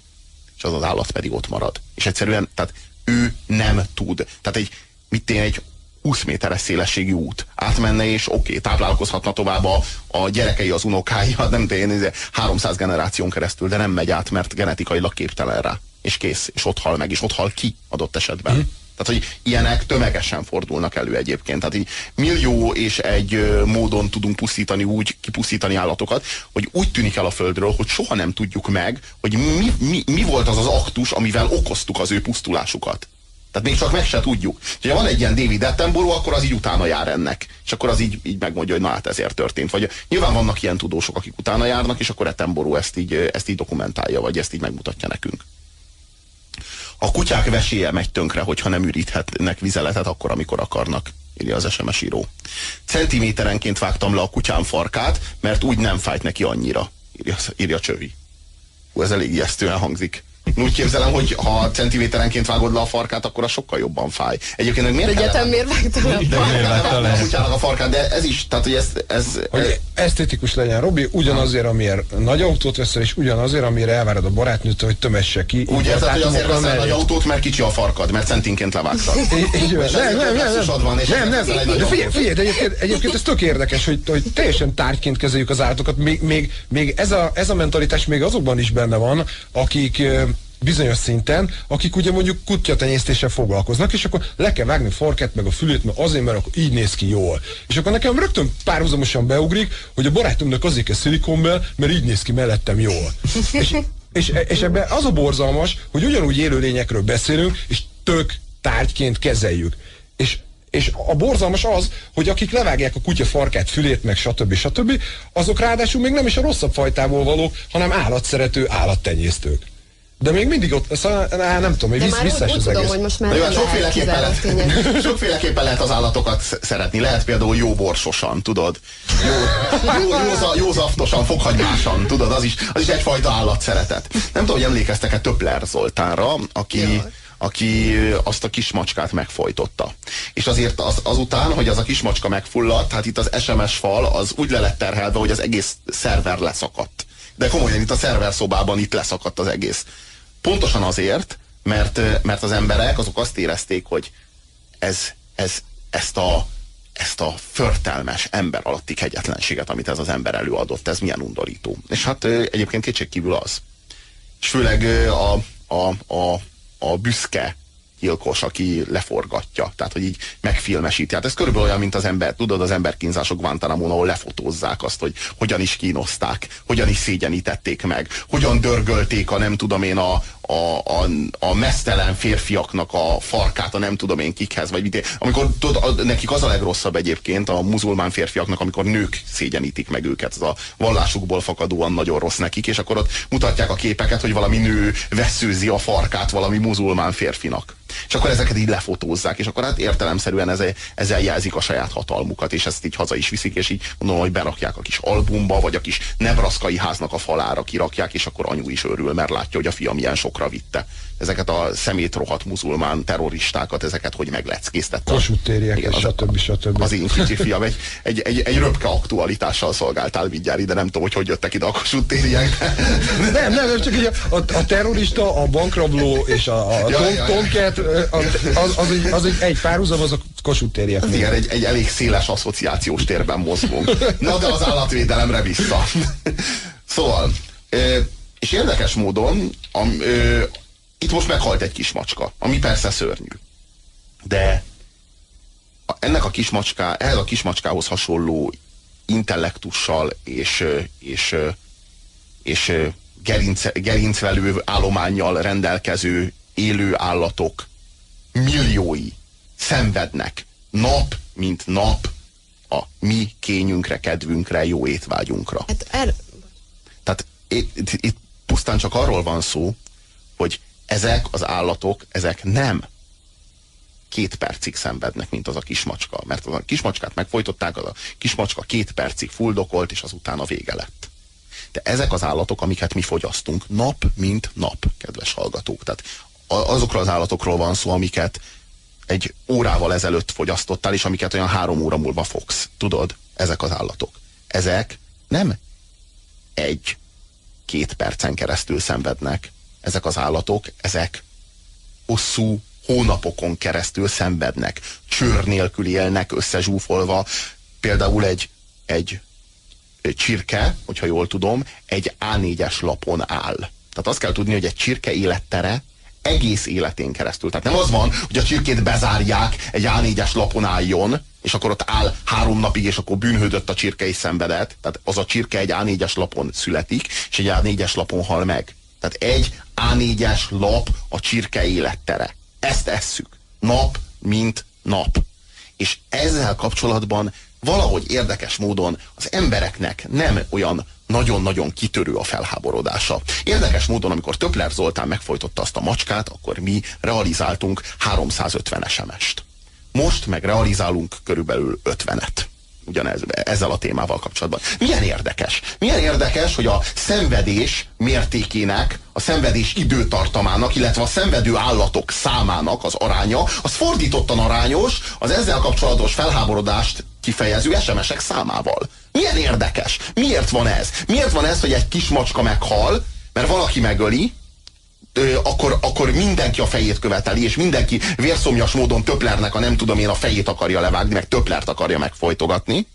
és az az állat pedig ott marad. És egyszerűen, tehát ő nem tud. Tehát egy, mit én, egy 20 méteres szélességű út átmenne, és oké, okay, táplálkozhatna tovább a, a gyerekei, az unokái, nem én, 300 generáción keresztül, de nem megy át, mert genetikailag képtelen rá. És kész, és ott hal meg, és ott hal ki adott esetben. Mm. Tehát, hogy ilyenek tömegesen fordulnak elő egyébként. Tehát így millió és egy módon tudunk pusztítani úgy, kipusztítani állatokat, hogy úgy tűnik el a Földről, hogy soha nem tudjuk meg, hogy mi, mi, mi volt az az aktus, amivel okoztuk az ő pusztulásukat. Tehát még csak meg se tudjuk. És ha van egy ilyen David Attenborough, akkor az így utána jár ennek. És akkor az így, így megmondja, hogy na hát ezért történt. Vagy nyilván vannak ilyen tudósok, akik utána járnak, és akkor Attenborough ezt így, ezt így dokumentálja, vagy ezt így megmutatja nekünk. A kutyák vesélye megy tönkre, hogyha nem üríthetnek vizeletet akkor, amikor akarnak, írja az SMS író. Centiméterenként vágtam le a kutyám farkát, mert úgy nem fájt neki annyira, írja, írja Csövi. Hú, ez elég ijesztően hangzik. Én Úgy képzelem, hogy ha centiméterenként vágod le a farkát, akkor az sokkal jobban fáj. Egyébként meg miért Egyetem miért vágtam le a De miért vágta a le? a farkát, de ez is, tehát hogy ez, ez, Hogy esztétikus legyen, Robi, ugyanazért, amiért nagy autót veszel, és ugyanazért, amire elvárod a barátnőtől, hogy tömesse ki. úgy érzed, hogy azért veszel nagy autót, mert kicsi a farkad, mert centinként levágtad. Így- van. Nem, nem, nem, komplexusod van, és nem, nem, De figyelj, figyelj, de egyébként, egyébként ez tök érdekes, hogy, hogy teljesen tárgyként kezeljük az állatokat. Még, még, még ez, a, ez a mentalitás még azokban is benne van, akik bizonyos szinten, akik ugye mondjuk kutyatenyésztéssel foglalkoznak, és akkor le kell vágni a farkát, meg a fülét, mert azért, mert akkor így néz ki jól. És akkor nekem rögtön párhuzamosan beugrik, hogy a barátomnak azért kell szilikonbel, mert így néz ki mellettem jól. És, és, és ebben az a borzalmas, hogy ugyanúgy élőlényekről beszélünk, és tök tárgyként kezeljük. És és a borzalmas az, hogy akik levágják a kutya farkát, fülét, meg stb. stb., azok ráadásul még nem is a rosszabb fajtából valók, hanem állatszerető állattenyésztők. De még mindig ott, szóval, á, nem tudom, hogy visz, visszás az tudom, egész. hogy most már jó, hát sokféleképpen lehet, sokféleképpen lehet az állatokat sz- szeretni. Lehet például jó borsosan, tudod? Jó, jó, jó, jó zaftosan, fokhagymásan, tudod? Az is, az is egyfajta állatszeretet. Nem tudom, hogy emlékeztek-e Töpler Zoltánra, aki, aki azt a kismacskát megfojtotta. És azért az, azután, hogy az a kismacska megfulladt, hát itt az SMS fal az úgy le lett terhelve, hogy az egész szerver leszakadt. De komolyan itt a szerver szobában itt leszakadt az egész. Pontosan azért, mert, mert az emberek azok azt érezték, hogy ez, ez, ezt a ezt a förtelmes ember alatti kegyetlenséget, amit ez az ember előadott, ez milyen undorító. És hát egyébként kétségkívül az. És főleg a, a, a, a büszke gyilkos, aki leforgatja. Tehát, hogy így megfilmesíti. Hát ez körülbelül olyan, mint az ember, tudod, az emberkínzások guantanamo ahol lefotózzák azt, hogy hogyan is kínozták, hogyan is szégyenítették meg, hogyan dörgölték a nem tudom én a, a, a, a mesztelen férfiaknak a farkát, a nem tudom én kikhez, vagy mit. Amikor tudod, nekik az a legrosszabb egyébként a muzulmán férfiaknak, amikor nők szégyenítik meg őket, ez a vallásukból fakadóan nagyon rossz nekik, és akkor ott mutatják a képeket, hogy valami nő veszőzi a farkát valami muzulmán férfinak. És akkor ezeket így lefotózzák, és akkor hát értelemszerűen ezzel, ezzel jelzik a saját hatalmukat, és ezt így haza is viszik, és így mondom, hogy berakják a kis albumba, vagy a kis nebraszkai háznak a falára kirakják, és akkor anyu is örül, mert látja, hogy a fia milyen sokra vitte ezeket a szemétrohadt muzulmán terroristákat, ezeket hogy megleckésztette. Kossuth stb. stb. Az én kicsi fiam egy, egy, egy, egy röpke aktualitással szolgáltál mindjárt ide, nem tudom, hogy hogy jöttek ide a Kossuth Nem, nem, csak a, a, a terrorista, a bankrabló és a, a ja, tom, ja, tomket, az, az, egy, az egy, egy párhuzam, az a Kossuth tériek. Igen, egy, egy elég széles asszociációs térben mozgunk. Na de az állatvédelemre vissza. Szóval, és érdekes módon, a, itt most meghalt egy kis macska, ami persze szörnyű. De ennek a kismacská, ehhez a kismacskához hasonló intellektussal és, és, és gerinc, gerincvelő állományjal rendelkező élő állatok milliói szenvednek nap, mint nap a mi kényünkre, kedvünkre, jó étvágyunkra. Hát er... Tehát itt, itt pusztán csak arról van szó, hogy ezek az állatok, ezek nem két percig szenvednek, mint az a kismacska. Mert az a kismacskát megfojtották, az a kismacska két percig fuldokolt, és azután a vége lett. De ezek az állatok, amiket mi fogyasztunk, nap mint nap, kedves hallgatók. Tehát azokról az állatokról van szó, amiket egy órával ezelőtt fogyasztottál, és amiket olyan három óra múlva fogsz. Tudod? Ezek az állatok. Ezek nem egy-két percen keresztül szenvednek, ezek az állatok, ezek hosszú hónapokon keresztül szenvednek, csőr nélkül élnek összezsúfolva. Például egy, egy csirke, hogyha jól tudom, egy A4-es lapon áll. Tehát azt kell tudni, hogy egy csirke élettere egész életén keresztül. Tehát nem az van, hogy a csirkét bezárják, egy A4-es lapon álljon, és akkor ott áll három napig, és akkor bűnhődött a csirke és szenvedett. Tehát az a csirke egy A4-es lapon születik, és egy A4-es lapon hal meg. Tehát egy A4-es lap a csirke élettere. Ezt esszük. Nap, mint nap. És ezzel kapcsolatban valahogy érdekes módon az embereknek nem olyan nagyon-nagyon kitörő a felháborodása. Érdekes módon, amikor Töpler Zoltán megfojtotta azt a macskát, akkor mi realizáltunk 350 SMS-t. Most meg realizálunk körülbelül 50-et ugyanez, ezzel a témával kapcsolatban. Milyen érdekes? Milyen érdekes, hogy a szenvedés mértékének, a szenvedés időtartamának, illetve a szenvedő állatok számának az aránya, az fordítottan arányos az ezzel kapcsolatos felháborodást kifejező SMS-ek számával. Milyen érdekes? Miért van ez? Miért van ez, hogy egy kis macska meghal, mert valaki megöli, akkor, akkor mindenki a fejét követeli, és mindenki vérszomjas módon Töplernek a nem tudom én a fejét akarja levágni, meg Töplert akarja megfojtogatni.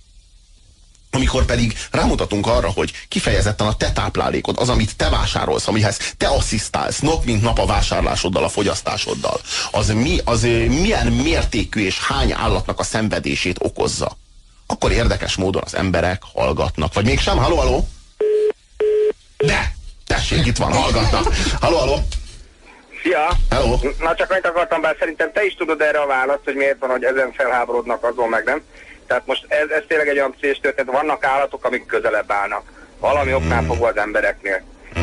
Amikor pedig rámutatunk arra, hogy kifejezetten a te táplálékod, az, amit te vásárolsz, amihez te asszisztálsz nap mint nap a vásárlásoddal, a fogyasztásoddal, az, mi, az milyen mértékű és hány állatnak a szenvedését okozza. Akkor érdekes módon az emberek hallgatnak. Vagy mégsem? Haló, haló? De! Tessék, itt van, hallgatnak. Halló, halló. Szia! Hello. Na csak annyit akartam, bár szerintem te is tudod erre a választ, hogy miért van, hogy ezen felháborodnak azon meg nem. Tehát most ez, ez tényleg egy olyan pszés történet, vannak állatok, amik közelebb állnak. Valami oknál fogva az embereknél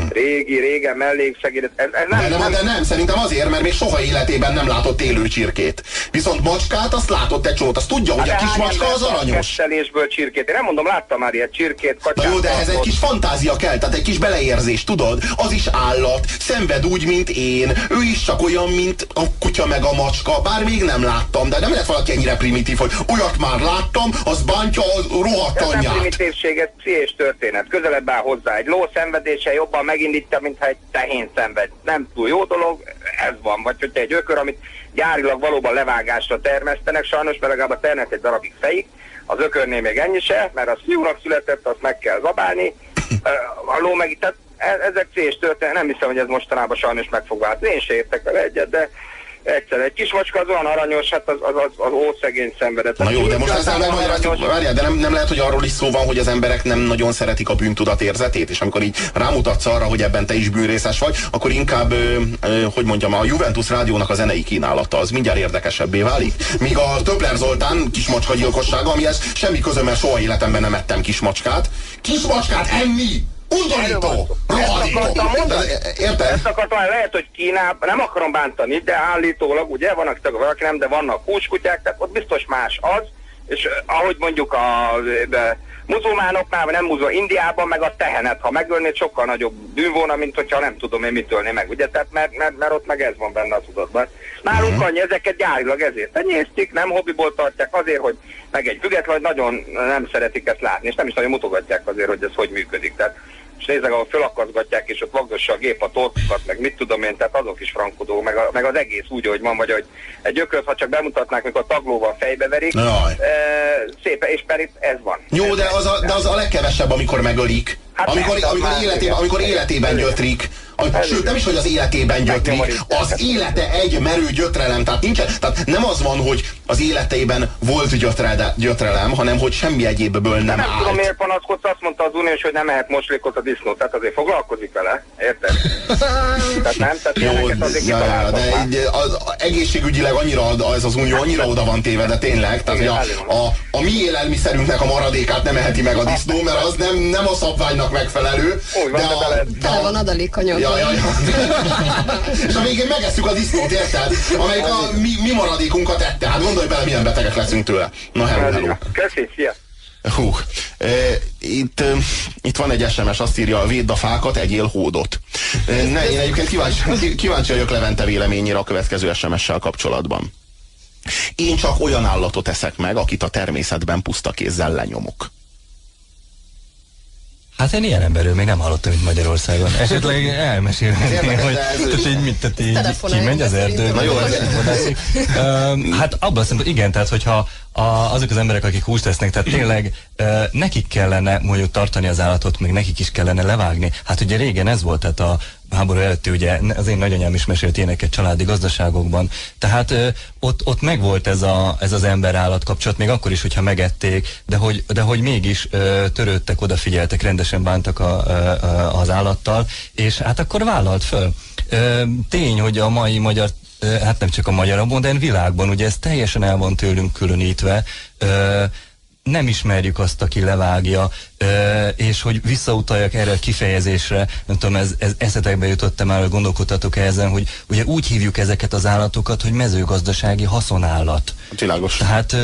régi, régen mellékszegéd. Ez, ez nem, de, nem, de nem, szerintem azért, mert még soha életében nem látott élő csirkét. Viszont macskát azt látott egy csót, azt tudja, hogy a kis macska az aranyos. Kesselésből csirkét. Én nem mondom, láttam már ilyet csirkét, kacsát. jó, de ez egy kis fantázia kell, tehát egy kis beleérzés, tudod? Az is állat, szenved úgy, mint én. Ő is csak olyan, mint a kutya meg a macska, bár még nem láttam, de nem lehet valaki ennyire primitív, hogy olyat már láttam, az bántja a rohadt anyját. Ez nem primitívség, ez pszichés történet. Közelebb áll hozzá. Egy ló szenvedése jobban megindítja, mintha egy tehén szenved. Nem túl jó dolog, ez van. Vagy hogyha egy ökör, amit gyárilag valóban levágásra termesztenek, sajnos, mert legalább a termet egy darabig fejik, az ökörnél még ennyi se, mert az fiúnak született, azt meg kell zabálni. A ló meg, tehát e- ezek cés történet, nem hiszem, hogy ez mostanában sajnos meg fog változni. Én se értek vele egyet, de Egyszer egy kis macska az olyan aranyos, hát az, az, az, az ószegény szenvedett. Na jó, de most ezzel megmagyaráztuk, várjál, de nem, nem lehet, hogy arról is szó van, hogy az emberek nem nagyon szeretik a bűntudat érzetét, és amikor így rámutatsz arra, hogy ebben te is bűnrészes vagy, akkor inkább, ö, ö, hogy mondjam, a Juventus rádiónak a zenei kínálata az mindjárt érdekesebbé válik. Míg a Többler Zoltán kismacska gyilkossága, amihez semmi közöm, mert soha életemben nem ettem kismacskát. Kismacskát enni! Undorító! Érted? Ezt akartam, lehet, hogy Kínában, nem akarom bántani, de állítólag, ugye, vannak tagok, valaki nem, de vannak húskutyák, tehát ott biztos más az, és ahogy mondjuk a de, muzulmánoknál, vagy nem muzul, Indiában meg a tehenet, ha megölnéd, sokkal nagyobb bűn volna, mint hogyha nem tudom én mit ölni meg, ugye, tehát mert, mert, mert ott meg ez van benne a tudatban. Nálunk annyi, ezeket gyárilag ezért tenyésztik, nem hobbiból tartják, azért, hogy meg egy független, hogy nagyon nem szeretik ezt látni, és nem is nagyon mutogatják azért, hogy ez hogy működik. Tehát és nézzek, ahol fölakaszgatják, és ott vagdossa a gép a torkokat, meg mit tudom én, tehát azok is frankodó, meg, a, meg az egész úgy, hogy van, vagy hogy egy ököt, ha csak bemutatnák, mikor a taglóval fejbeverik, Jaj. e, szépen, és pedig ez van. Jó, de az a, de az a legkevesebb, amikor megölik. Hát amikor, az amikor, életében, amikor életében gyötrik. A, sőt, nem is, hogy az életében gyötrik, az élete egy merő gyötrelem. Tehát, nincsen, tehát nem az van, hogy az életében volt gyötrede, gyötrelem, hanem hogy semmi egyébből nem, Nem tudom, állt. miért panaszkodsz, azt mondta az uniós, hogy nem ehet moslékot a disznó, tehát azért foglalkozik vele, érted? tehát nem, tehát Jó, azért ja, ja, de így, az, egészségügyileg annyira, ez az unió annyira oda van téve, de tényleg, tehát hogy a, a, a mi élelmiszerünknek a maradékát nem eheti meg a disznó, mert az nem, nem a szabványnak megfelelő. Úgy van, de de a, Tele van adalékanyaggal. Ja, ja, ja. És a végén megesszük a disznót, érted? Amelyik a mi, mi maradékunkat ette. Hát gondolj bele, milyen betegek leszünk tőle. Na, hello, hello. Köszi, szia! Hú, e, itt, e, itt van egy SMS, azt írja, védd a fákat, egyél hódot. E, ne, én egyébként kíváncsi, kíváncsi vagyok Levente véleményére a következő SMS-sel kapcsolatban. Én csak olyan állatot eszek meg, akit a természetben puszta kézzel lenyomok. Hát én ilyen emberről még nem hallottam itt Magyarországon. Esetleg elmesélhetném, Érdekes, hogy tehát így mit, tehát így Telefonáljon kimegy az szerintem. Na jó, Hát abban szempontból, igen, tehát hogyha a, azok az emberek, akik húst tesznek, tehát tényleg ö, nekik kellene mondjuk tartani az állatot, meg nekik is kellene levágni. Hát ugye régen ez volt, tehát a háború előtti ugye az én nagyanyám is mesélt ilyeneket családi gazdaságokban. Tehát ö, ott, ott megvolt ez, a, ez az ember-állat kapcsolat, még akkor is, hogyha megették, de hogy, de hogy mégis ö, törődtek, odafigyeltek, rendesen bántak a, ö, az állattal, és hát akkor vállalt föl. Ö, tény, hogy a mai magyar hát nem csak a magyar, a világban, ugye ez teljesen el van tőlünk különítve, ö, nem ismerjük azt, aki levágja, és hogy visszautaljak erre a kifejezésre, nem tudom, ez, ez eszetekbe jutott már, hogy gondolkodtatok -e ezen, hogy ugye úgy hívjuk ezeket az állatokat, hogy mezőgazdasági haszonállat. Világos. Tehát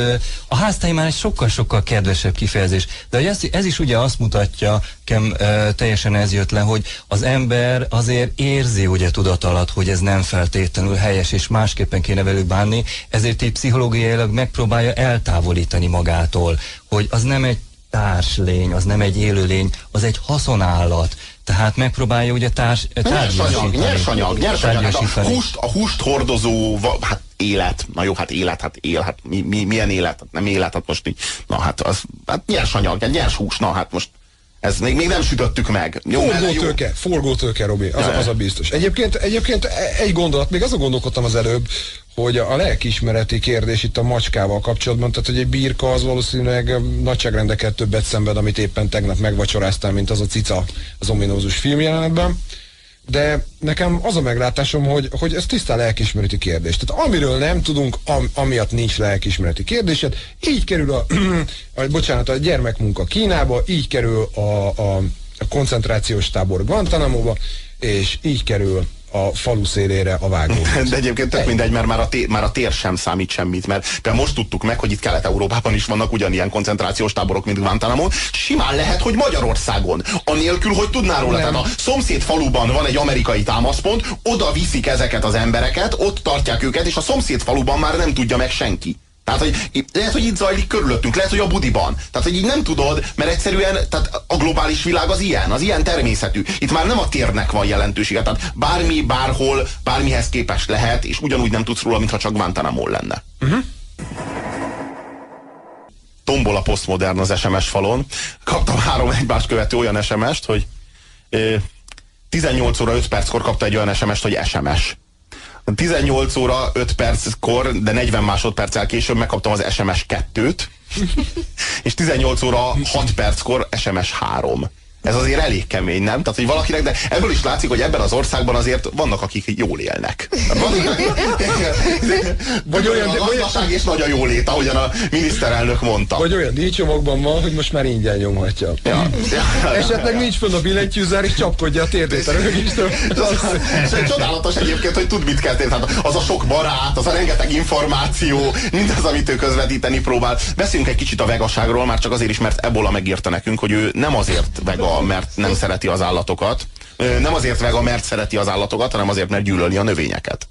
a háztáj már egy sokkal-sokkal kedvesebb kifejezés. De hogy ez, ez is ugye azt mutatja, kem, teljesen ez jött le, hogy az ember azért érzi ugye tudat alatt, hogy ez nem feltétlenül helyes, és másképpen kéne velük bánni, ezért így pszichológiailag megpróbálja eltávolítani magától, hogy az nem egy társlény, az nem egy élőlény, az egy haszonállat. Tehát megpróbálja ugye társ, Nyersanyag, tárgyasítani. nyersanyag, nyersanyag. Hát a húst, a húst hordozó, hát élet. Na jó, hát élet, hát él, hát mi, mi, milyen élet? Hát nem élet, hát most így, na hát az, hát nyersanyag, nyers hús, na hát most ez még, még nem sütöttük meg. Jó. Forgótőke, forgótőke, Robi, az, Ja, az a biztos. Egyébként, egyébként e- egy gondolat, még azon gondolkodtam az előbb, hogy a lelkiismereti kérdés itt a macskával kapcsolatban, tehát hogy egy birka az valószínűleg nagyságrendekkel többet szenved, amit éppen tegnap megvacsoráztál, mint az a cica az ominózus filmjelenetben. De nekem az a meglátásom, hogy, hogy ez tisztán lelkiismereti kérdés. Tehát amiről nem tudunk, am, amiatt nincs lelkiismereti kérdésed, így kerül a, a bocsánat, a gyermekmunka Kínába, így kerül a, a, a koncentrációs tábor Guantanamo-ba, és így kerül a falu szélére a vágó. De egyébként tök mindegy, mert már a, tér, már a tér sem számít semmit, mert például most tudtuk meg, hogy itt Kelet-Európában is vannak ugyanilyen koncentrációs táborok, mint Guantanamo. Simán lehet, hogy Magyarországon, anélkül, hogy tudná róla. Tehát a szomszéd faluban van egy amerikai támaszpont, oda viszik ezeket az embereket, ott tartják őket, és a szomszéd faluban már nem tudja meg senki. Tehát, hogy lehet, hogy itt zajlik körülöttünk, lehet, hogy a budiban. Tehát, hogy így nem tudod, mert egyszerűen tehát a globális világ az ilyen, az ilyen természetű. Itt már nem a térnek van jelentősége, tehát bármi, bárhol, bármihez képest lehet, és ugyanúgy nem tudsz róla, mintha csak Guantanamo lenne. Tombol a posztmodern az SMS falon. Kaptam három egymást követő olyan SMS-t, hogy ö, 18 óra 5 perckor kapta egy olyan SMS-t, hogy SMS. 18 óra 5 perckor, de 40 másodperccel később megkaptam az SMS 2-t, és 18 óra 6 perckor SMS 3. Ez azért elég kemény, nem? Tehát, hogy valakinek, de ebből is látszik, hogy ebben az országban azért vannak, akik jól élnek. vagy olyan, a gazdaság és nagy a jólét, ahogyan a miniszterelnök mondta. Vagy olyan díjcsomagban van, hogy most már ingyen nyomhatja. Ja. Ja. Esetleg nincs fönn a billentyűzár, és csapkodja a térdét a rögéstől. Csodálatos egyébként, hogy tud mit kell tenni. Hát az a sok barát, az a rengeteg információ, mindaz, amit ő közvetíteni próbál. Beszéljünk egy kicsit a vegaságról, már csak azért is, mert Ebola megírta nekünk, hogy ő nem azért vega, mert nem szereti az állatokat. Nem azért vega, mert szereti az állatokat, hanem azért, mert gyűlöli a növényeket.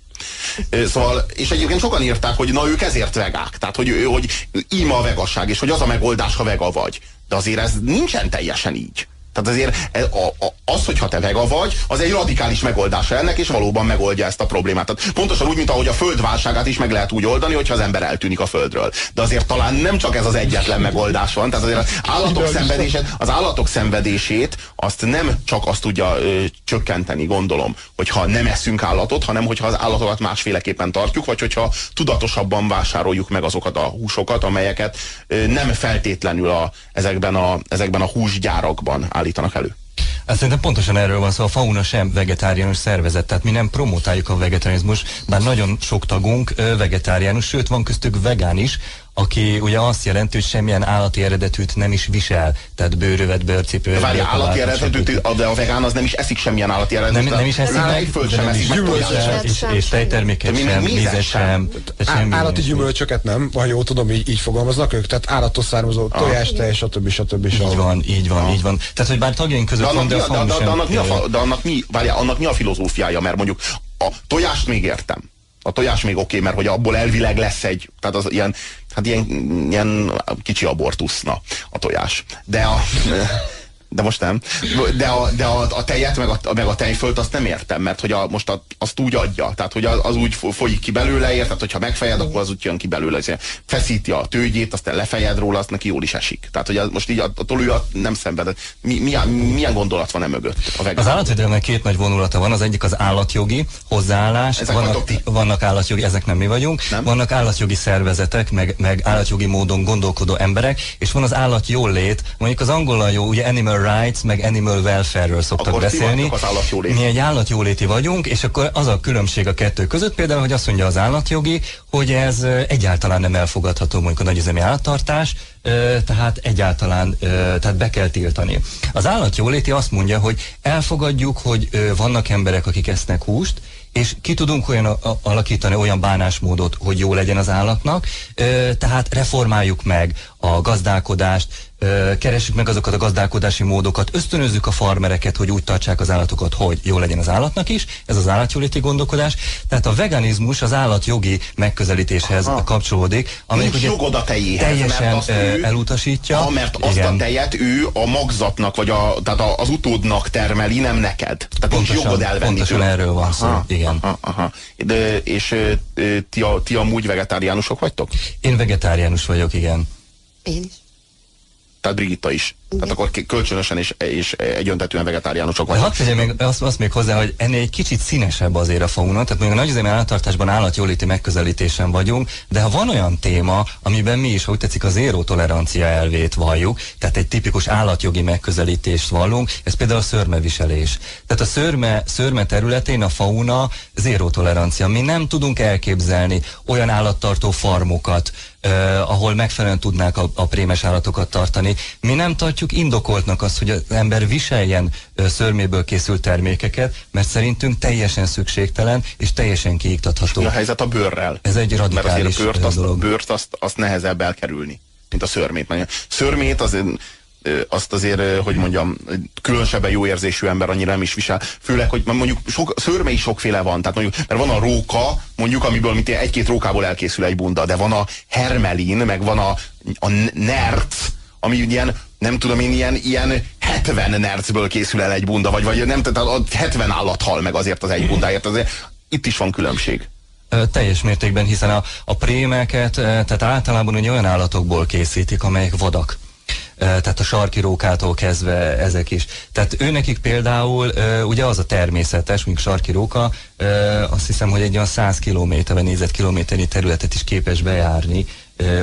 Szóval, és egyébként sokan írták, hogy na ők ezért vegák. Tehát, hogy, hogy ima a vegasság, és hogy az a megoldás, ha vega vagy. De azért ez nincsen teljesen így. Tehát azért e, a, a, az, hogyha te vega vagy, az egy radikális megoldása ennek, és valóban megoldja ezt a problémát. Tehát pontosan úgy, mint ahogy a földválságát is meg lehet úgy oldani, hogyha az ember eltűnik a földről. De azért talán nem csak ez az egyetlen megoldás van. Tehát azért az állatok, szenvedését, az állatok szenvedését azt nem csak azt tudja ö, csökkenteni, gondolom, hogyha nem eszünk állatot, hanem hogyha az állatokat másféleképpen tartjuk, vagy hogyha tudatosabban vásároljuk meg azokat a húsokat, amelyeket ö, nem feltétlenül a, ezekben, a, ezekben a húsgyárakban állítanak elő. Hát szerintem pontosan erről van szó, a fauna sem vegetáriánus szervezet, tehát mi nem promotáljuk a vegetarianizmus, bár nagyon sok tagunk vegetáriánus, sőt van köztük vegán is, aki ugye azt jelenti, hogy semmilyen állati eredetűt nem is visel, tehát bőrövet, bőrcipőt. Várja, állati eredetűt, de a vegán az nem is eszik semmilyen állati eredetűt. Nem, nem is eszik meg, föld sem eszik és, és tejterméket sem, mézet sem. állati gyümölcsöket nem, ha jól tudom, így, így fogalmaznak ők, tehát állatos származó ah. tojás, tej, stb. stb. Így van, így van, ah. így van. Tehát, hogy bár tagjaink között van, de a De annak mi a filozófiája, mert mondjuk a tojást még értem. A tojás még oké, okay, mert hogy abból elvileg lesz egy, tehát az ilyen hát ilyen, ilyen kicsi abortuszna a tojás. De a, de most nem. De a, de a, a tejet, meg a, meg a tejfölt azt nem értem, mert hogy a, most a, azt úgy adja, tehát hogy az, az úgy folyik ki belőle, érted, hogyha megfejed, akkor az úgy jön ki belőle. Feszíti a tőgyét, aztán lefejed róla, azt neki jól is esik. Tehát, hogy az, most így a, tolúja nem szenved. Mi, milyen, milyen gondolat van e mögött? A az állatvédelemnek két nagy vonulata van, az egyik az állatjogi hozzáállás, ezek vannak, vannak állatjogi, ezek nem mi vagyunk, nem? vannak állatjogi szervezetek, meg, meg állatjogi módon gondolkodó emberek, és van az állatjólét, mondjuk az angolal jó, ugye animal rights, meg animal welfare-ről szoktak akkor beszélni. Az Mi egy állatjóléti vagyunk, és akkor az a különbség a kettő között, például, hogy azt mondja az állatjogi, hogy ez egyáltalán nem elfogadható mondjuk a nagyüzemi állattartás, tehát egyáltalán tehát be kell tiltani. Az állatjóléti azt mondja, hogy elfogadjuk, hogy vannak emberek, akik esznek húst, és ki tudunk olyan alakítani olyan bánásmódot, hogy jó legyen az állatnak, tehát reformáljuk meg a gazdálkodást, keressük meg azokat a gazdálkodási módokat, ösztönözzük a farmereket, hogy úgy tartsák az állatokat, hogy jó legyen az állatnak is, ez az állatjóléti gondolkodás. Tehát a veganizmus az állatjogi megközelítéshez Aha. kapcsolódik, amelyik ugye jogod a tejéhez, teljesen mert ő, elutasítja. Ha, mert azt igen. a tejet ő a magzatnak, vagy a, tehát az utódnak termeli, nem neked. Tehát pontosan, jogod elvenni Pontosan tőle. erről van szó, aha, igen. Aha, aha. De, és ti, a, ti amúgy vegetáriánusok vagytok? Én vegetáriánus vagyok, igen. Én is. Tehát Brigitta is. Igen. Tehát akkor kölcsönösen és, és egyöntetően vegetáriánusok vagyok. Hadd tegyem még azt, azt még hozzá, hogy ennél egy kicsit színesebb azért a fauna, tehát még a nagyüzemi állattartásban állatjóléti megközelítésen vagyunk, de ha van olyan téma, amiben mi is, hogy tetszik, az zéró tolerancia elvét valljuk, tehát egy tipikus állatjogi megközelítést vallunk, ez például a szörmeviselés. Tehát a szörme, szörme területén a fauna zéró tolerancia. Mi nem tudunk elképzelni olyan állattartó farmokat, Uh, ahol megfelelően tudnák a, a prémes állatokat tartani. Mi nem tartjuk indokoltnak azt, hogy az ember viseljen szörméből készült termékeket, mert szerintünk teljesen szükségtelen és teljesen kiiktatható. És a helyzet a bőrrel? Ez egy radikális Mert azért a bőrt, azt, bőrt azt, azt nehezebb elkerülni, mint a szörmét. Szörmét az azt azért, hogy mondjam, különösebben jó érzésű ember annyira nem is visel. Főleg, hogy mondjuk sok, szörme is sokféle van. Tehát mondjuk, mert van a róka, mondjuk, amiből mint egy-két rókából elkészül egy bunda, de van a hermelin, meg van a, a nerc, ami ilyen, nem tudom én, ilyen, ilyen 70 nercből készül el egy bunda, vagy, vagy nem, tehát 70 állat hal meg azért az egy bundáért. Azért itt is van különbség. Teljes mértékben, hiszen a, a prémeket, tehát általában ugye olyan állatokból készítik, amelyek vadak tehát a sarki rókától kezdve ezek is. Tehát őnekik például ugye az a természetes, mint sarki róka, azt hiszem, hogy egy olyan 100 kilométerben nézett kilométernyi területet is képes bejárni,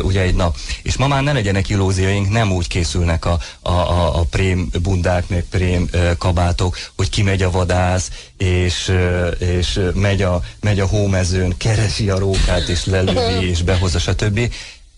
ugye egy nap. És ma már ne legyenek illúzióink, nem úgy készülnek a, a, a, a prém bundák, meg prém kabátok, hogy kimegy a vadász, és, és megy, a, megy a hómezőn, keresi a rókát, és lelövi, és behozza, stb.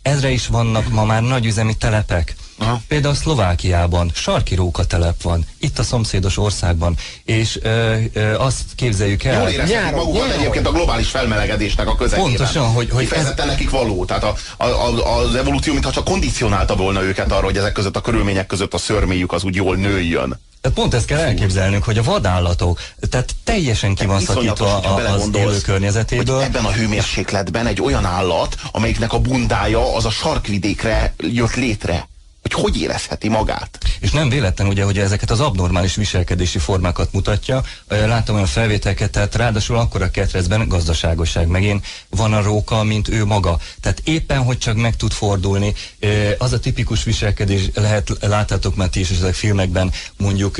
Ezre is vannak ma már nagyüzemi telepek. Aha. Például Szlovákiában sarki róka telep van, itt a szomszédos országban, és ö, ö, azt képzeljük el... Jól érezhetik magukat nyáron. egyébként a globális felmelegedésnek a közepében. Pontosan, hogy... hogy ez... nekik való. Tehát a, a, a, az evolúció mintha csak kondicionálta volna őket arra, hogy ezek között a körülmények között a szörméjük az úgy jól nőjön. Tehát pont ezt kell elképzelnünk, hogy a vadállatok, tehát teljesen ki van szakítva az élő környezetéből. Ebben a hőmérsékletben egy olyan állat, amelyiknek a bundája az a sarkvidékre jött létre hogy hogy érezheti magát. És nem véletlen ugye, hogy ezeket az abnormális viselkedési formákat mutatja. Láttam olyan felvételket, tehát ráadásul akkor a ketrecben gazdaságosság megint van a róka, mint ő maga. Tehát éppen, hogy csak meg tud fordulni, az a tipikus viselkedés, lehet, láttátok már ti is ezek filmekben, mondjuk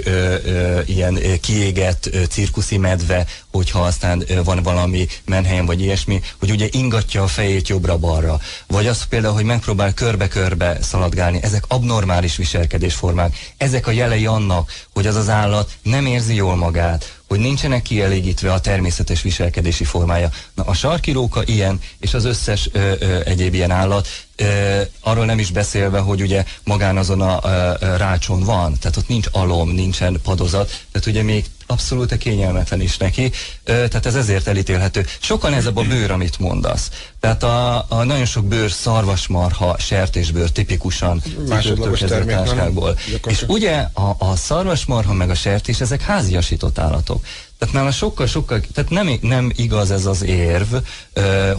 ilyen kiégett cirkuszi medve, hogyha aztán van valami menhelyen vagy ilyesmi, hogy ugye ingatja a fejét jobbra-balra. Vagy az például, hogy megpróbál körbe-körbe szaladgálni. Ezek abnormális viselkedésformák. Ezek a jelei annak, hogy az az állat nem érzi jól magát, hogy nincsenek kielégítve a természetes viselkedési formája. Na, a sarkiróka ilyen, és az összes ö, ö, egyéb ilyen állat, ö, arról nem is beszélve, hogy ugye magán azon a ö, ö, rácson van, tehát ott nincs alom, nincsen padozat, tehát ugye még abszolút kényelmetlen is neki, tehát ez ezért elítélhető. Sokan ez a bőr, amit mondasz. Tehát a, a nagyon sok bőr, szarvasmarha, sertésbőr tipikusan másodlagos termékből. És ugye a, a szarvasmarha meg a sertés, ezek háziasított állatok. Tehát nála sokkal-sokkal, tehát nem, nem igaz ez az érv,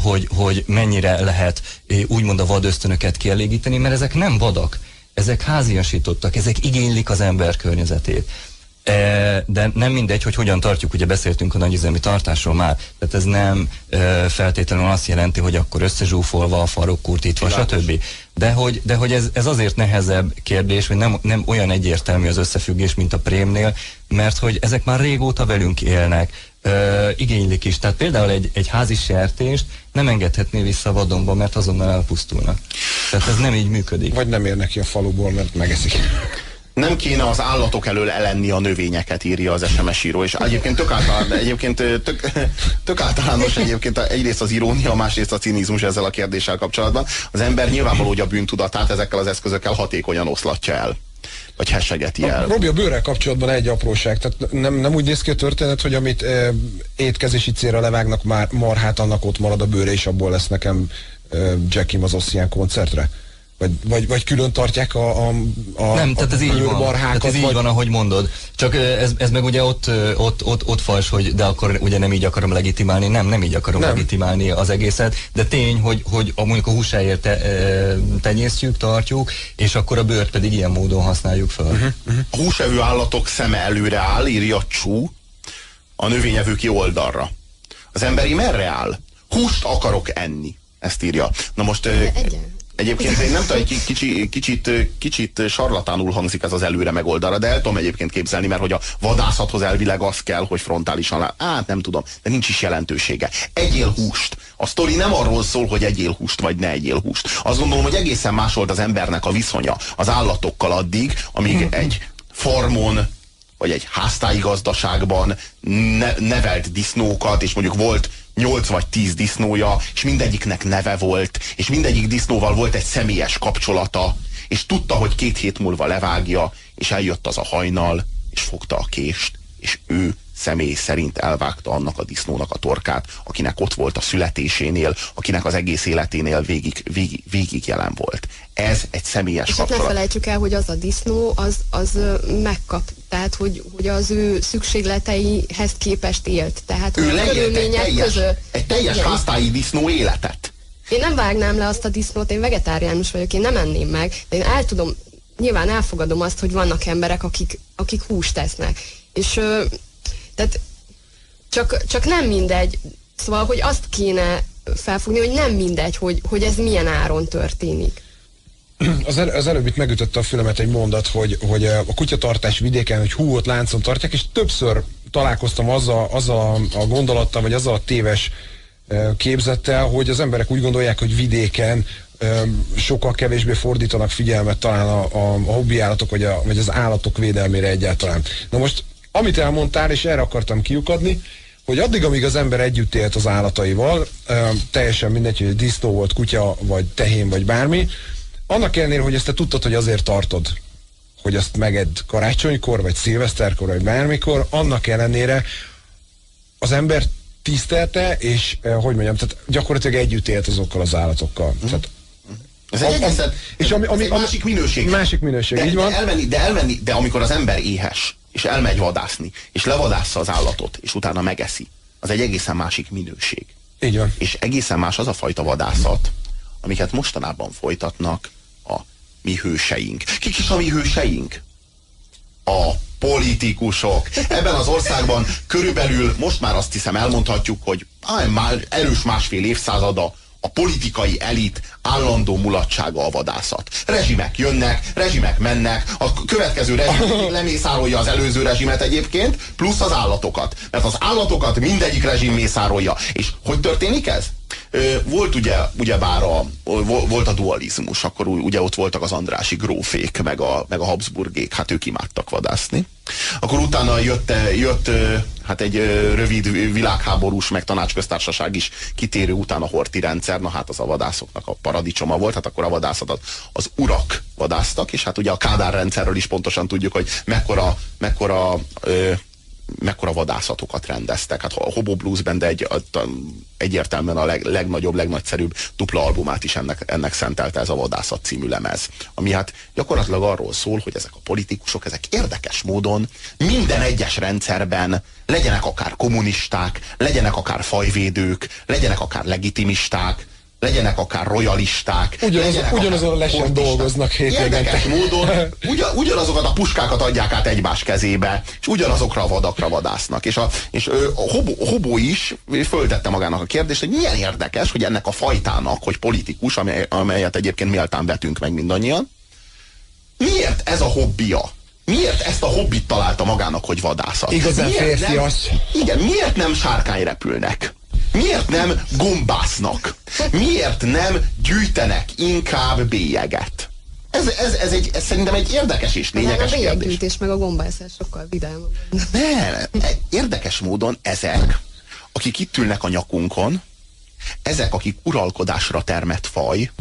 hogy, hogy mennyire lehet úgymond a vadösztönöket kielégíteni, mert ezek nem vadak, ezek háziasítottak, ezek igénylik az ember környezetét. E, de nem mindegy, hogy hogyan tartjuk, ugye beszéltünk a nagyüzemi tartásról már, tehát ez nem e, feltétlenül azt jelenti, hogy akkor összezsúfolva, a farok kurtítva, stb. De hogy, de hogy ez, ez azért nehezebb kérdés, hogy nem, nem olyan egyértelmű az összefüggés, mint a prémnél, mert hogy ezek már régóta velünk élnek, ö, igénylik is. Tehát például egy, egy házi sertést nem engedhetné vissza vadonba, mert azonnal elpusztulnak. Tehát ez nem így működik. Vagy nem ér neki a faluból, mert megeszik nem kéne az állatok elől elenni a növényeket, írja az SMS író. És egyébként tök, általán, egyébként tök, tök általános egyébként egyrészt az irónia, másrészt a cinizmus ezzel a kérdéssel kapcsolatban. Az ember nyilvánvaló, hogy a bűntudatát ezekkel az eszközökkel hatékonyan oszlatja el vagy hessegeti el. Robi, a bőrrel kapcsolatban egy apróság. Tehát nem, nem úgy néz ki a történet, hogy amit e, étkezési célra levágnak már marhát, annak ott marad a bőre, és abból lesz nekem e, Jackie az Ossian koncertre? Vagy, vagy, vagy külön tartják a, a, a Nem, tehát ez így van. Tehát ez így vagy... van, ahogy mondod. Csak ez, ez meg ugye ott, ott, ott, ott fals, hogy de akkor ugye nem így akarom legitimálni. Nem, nem így akarom nem. legitimálni az egészet. De tény, hogy, hogy a, mondjuk a húsáért te, tenyésztjük, tartjuk, és akkor a bőrt pedig ilyen módon használjuk fel. Uh-huh, uh-huh. A húsevő állatok szeme előre áll, írja Csú, a növényevőki oldalra. Az emberi merre áll? Húst akarok enni. Ezt írja. Na most... Egyen. Egyébként én nem tudom, egy kicsi, kicsit, kicsit sarlatánul hangzik ez az előre megoldalra, de el tudom egyébként képzelni, mert hogy a vadászathoz elvileg az kell, hogy frontálisan, hát nem tudom, de nincs is jelentősége. Egyél húst. A sztori nem arról szól, hogy egyél húst, vagy ne egyél húst. Azt gondolom, hogy egészen más volt az embernek a viszonya az állatokkal addig, amíg egy farmon, vagy egy háztáji gazdaságban ne, nevelt disznókat, és mondjuk volt 8 vagy 10 disznója, és mindegyiknek neve volt, és mindegyik disznóval volt egy személyes kapcsolata, és tudta, hogy két hét múlva levágja, és eljött az a hajnal, és fogta a kést, és ő személy szerint elvágta annak a disznónak a torkát, akinek ott volt a születésénél, akinek az egész életénél végig, végig, végig jelen volt. Ez egy személyes És kapcsolat. ne felejtsük el, hogy az a disznó, az, az megkap, tehát hogy, hogy az ő szükségleteihez képest élt. Tehát ő leélt egy teljes, közül, egy teljes igen. háztáji disznó életet. Én nem vágnám le azt a disznót, én vegetáriánus vagyok, én nem enném meg, de én el tudom, nyilván elfogadom azt, hogy vannak emberek, akik, akik húst tesznek. És tehát csak, csak nem mindegy, szóval, hogy azt kéne felfogni, hogy nem mindegy, hogy, hogy ez milyen áron történik. Az, el, az előbb itt megütötte a fülemet egy mondat, hogy, hogy a kutyatartás vidéken, hogy hú, ott láncon tartják, és többször találkoztam azzal, azzal a gondolattal, vagy azzal a téves képzettel, hogy az emberek úgy gondolják, hogy vidéken sokkal kevésbé fordítanak figyelmet talán a, a, a hobbi állatok, vagy, a, vagy az állatok védelmére egyáltalán. Na most, amit elmondtál, és erre akartam kiukadni, hogy addig, amíg az ember együtt élt az állataival, teljesen mindegy, hogy disznó volt, kutya, vagy tehén, vagy bármi, annak ellenére, hogy ezt te tudtad, hogy azért tartod, hogy azt meged karácsonykor, vagy szilveszterkor, vagy bármikor, annak ellenére az ember tisztelte, és hogy mondjam, tehát gyakorlatilag együtt élt azokkal az állatokkal. Mm. Tehát ez egy egészen, és ami, ami, ez egy másik minőség. Másik minőség, de, így van. De elmenni, de elmenni, de amikor az ember éhes, és elmegy vadászni, és levadásza az állatot, és utána megeszi, az egy egészen másik minőség. Így van. És egészen más az a fajta vadászat, amiket mostanában folytatnak mi hőseink. Kik is a mi hőseink? A politikusok. Ebben az országban körülbelül most már azt hiszem elmondhatjuk, hogy áj, már erős másfél évszázada a politikai elit állandó mulatsága a vadászat. Rezsimek jönnek, rezsimek mennek, a következő rezsim lemészárolja az előző rezsimet egyébként, plusz az állatokat. Mert az állatokat mindegyik rezsim mészárolja. És hogy történik ez? Volt ugye, ugye bár a, volt a dualizmus, akkor ugye ott voltak az Andrási grófék, meg a, meg a Habsburgék, hát ők imádtak vadászni. Akkor utána jött, jött hát egy rövid világháborús, meg tanácsköztársaság is kitérő után a horti rendszer, na hát az a vadászoknak a paradicsoma volt, hát akkor a vadászatot az urak vadáztak, és hát ugye a Kádár rendszerről is pontosan tudjuk, hogy mekkora, mekkora ö, mekkora vadászatokat rendeztek. Hát a Hobo Blues Band egy, egyértelműen a leg, legnagyobb, legnagyszerűbb dupla albumát is ennek, ennek szentelte ez a Vadászat című lemez. Ami hát gyakorlatilag arról szól, hogy ezek a politikusok, ezek érdekes módon minden egyes rendszerben legyenek akár kommunisták, legyenek akár fajvédők, legyenek akár legitimisták, legyenek akár royalisták. Ugyanaz, ugyanazon a lesen dolgoznak hétvégente. módon ugyan, ugyanazokat a puskákat adják át egymás kezébe, és ugyanazokra a vadakra vadásznak. És a, és a Hobó, Hobó is föltette magának a kérdést, hogy milyen érdekes, hogy ennek a fajtának, hogy politikus, amely, amelyet egyébként méltán vetünk meg mindannyian, miért ez a hobbija? Miért ezt a hobbit találta magának, hogy vadászat? Igazán férfias. Igen, miért nem sárkány repülnek? Miért nem gombásznak? Miért nem gyűjtenek inkább bélyeget? Ez, ez, ez, egy, ez szerintem egy érdekes és lényeges a kérdés. meg a gombászás sokkal vidámabb. Nem, érdekes módon ezek, akik itt ülnek a nyakunkon, ezek, akik uralkodásra termett faj,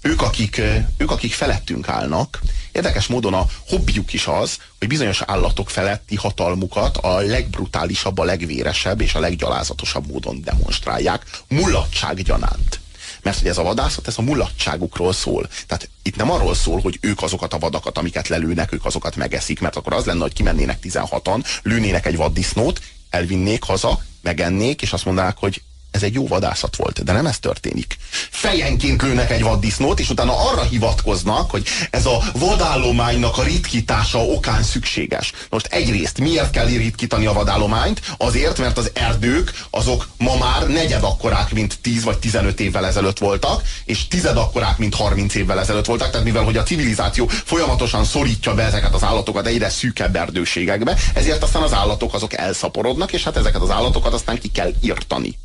ők akik, ők, akik felettünk állnak, érdekes módon a hobbiuk is az, hogy bizonyos állatok feletti hatalmukat a legbrutálisabb, a legvéresebb és a leggyalázatosabb módon demonstrálják, mulatság gyanánt. Mert hogy ez a vadászat, ez a mulatságukról szól. Tehát itt nem arról szól, hogy ők azokat a vadakat, amiket lelőnek, ők azokat megeszik, mert akkor az lenne, hogy kimennének 16-an, lőnének egy vaddisznót, elvinnék haza, megennék, és azt mondanák, hogy ez egy jó vadászat volt, de nem ez történik. Fejenként lőnek egy vaddisznót, és utána arra hivatkoznak, hogy ez a vadállománynak a ritkítása okán szükséges. Most egyrészt miért kell ritkítani a vadállományt? Azért, mert az erdők azok ma már negyed akkorák, mint 10 vagy 15 évvel ezelőtt voltak, és tized akkorák, mint 30 évvel ezelőtt voltak, tehát mivel hogy a civilizáció folyamatosan szorítja be ezeket az állatokat egyre szűkebb erdőségekbe, ezért aztán az állatok azok elszaporodnak, és hát ezeket az állatokat aztán ki kell írtani.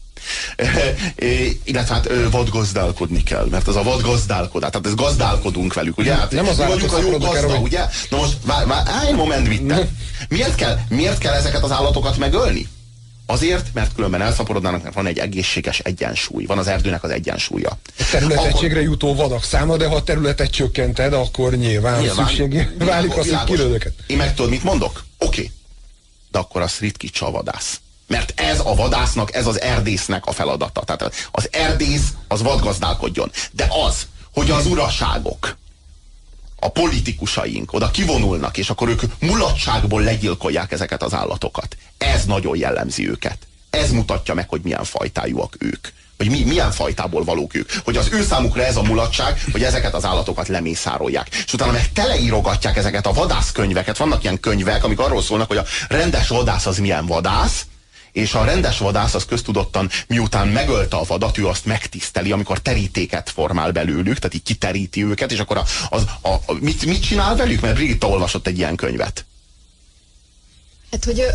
illetve hát vadgazdálkodni kell, mert ez a vadgazdálkodás, tehát ez gazdálkodunk velük, ugye? Hát, nem az vagyunk a jó gazda, erről, ugye? Na most, várj, várj, állj, moment, vitte. Miért kell, miért kell ezeket az állatokat megölni? Azért, mert különben elszaporodnának, mert van egy egészséges egyensúly, van az erdőnek az egyensúlya. A területegységre akkor... jutó vadak száma, de ha a területet csökkented, akkor nyilván, nyilván szükségé válik az, hogy kilőd Én meg tudod, mit mondok? Oké. Okay. De akkor az ritkítsa a vadász. Mert ez a vadásznak, ez az erdésznek a feladata. Tehát az erdész az vadgazdálkodjon. De az, hogy az uraságok, a politikusaink oda kivonulnak, és akkor ők mulatságból legyilkolják ezeket az állatokat. Ez nagyon jellemzi őket. Ez mutatja meg, hogy milyen fajtájúak ők. Hogy mi, milyen fajtából valók ők. Hogy az ő számukra ez a mulatság, hogy ezeket az állatokat lemészárolják. És utána meg teleírogatják ezeket a vadászkönyveket. Vannak ilyen könyvek, amik arról szólnak, hogy a rendes vadász az milyen vadász, és a rendes vadász az köztudottan, miután megölte a vadat, ő azt megtiszteli, amikor terítéket formál belőlük, tehát így kiteríti őket, és akkor a, az, a, a, mit, mit csinál velük? Mert Brigitta olvasott egy ilyen könyvet. Hát, hogy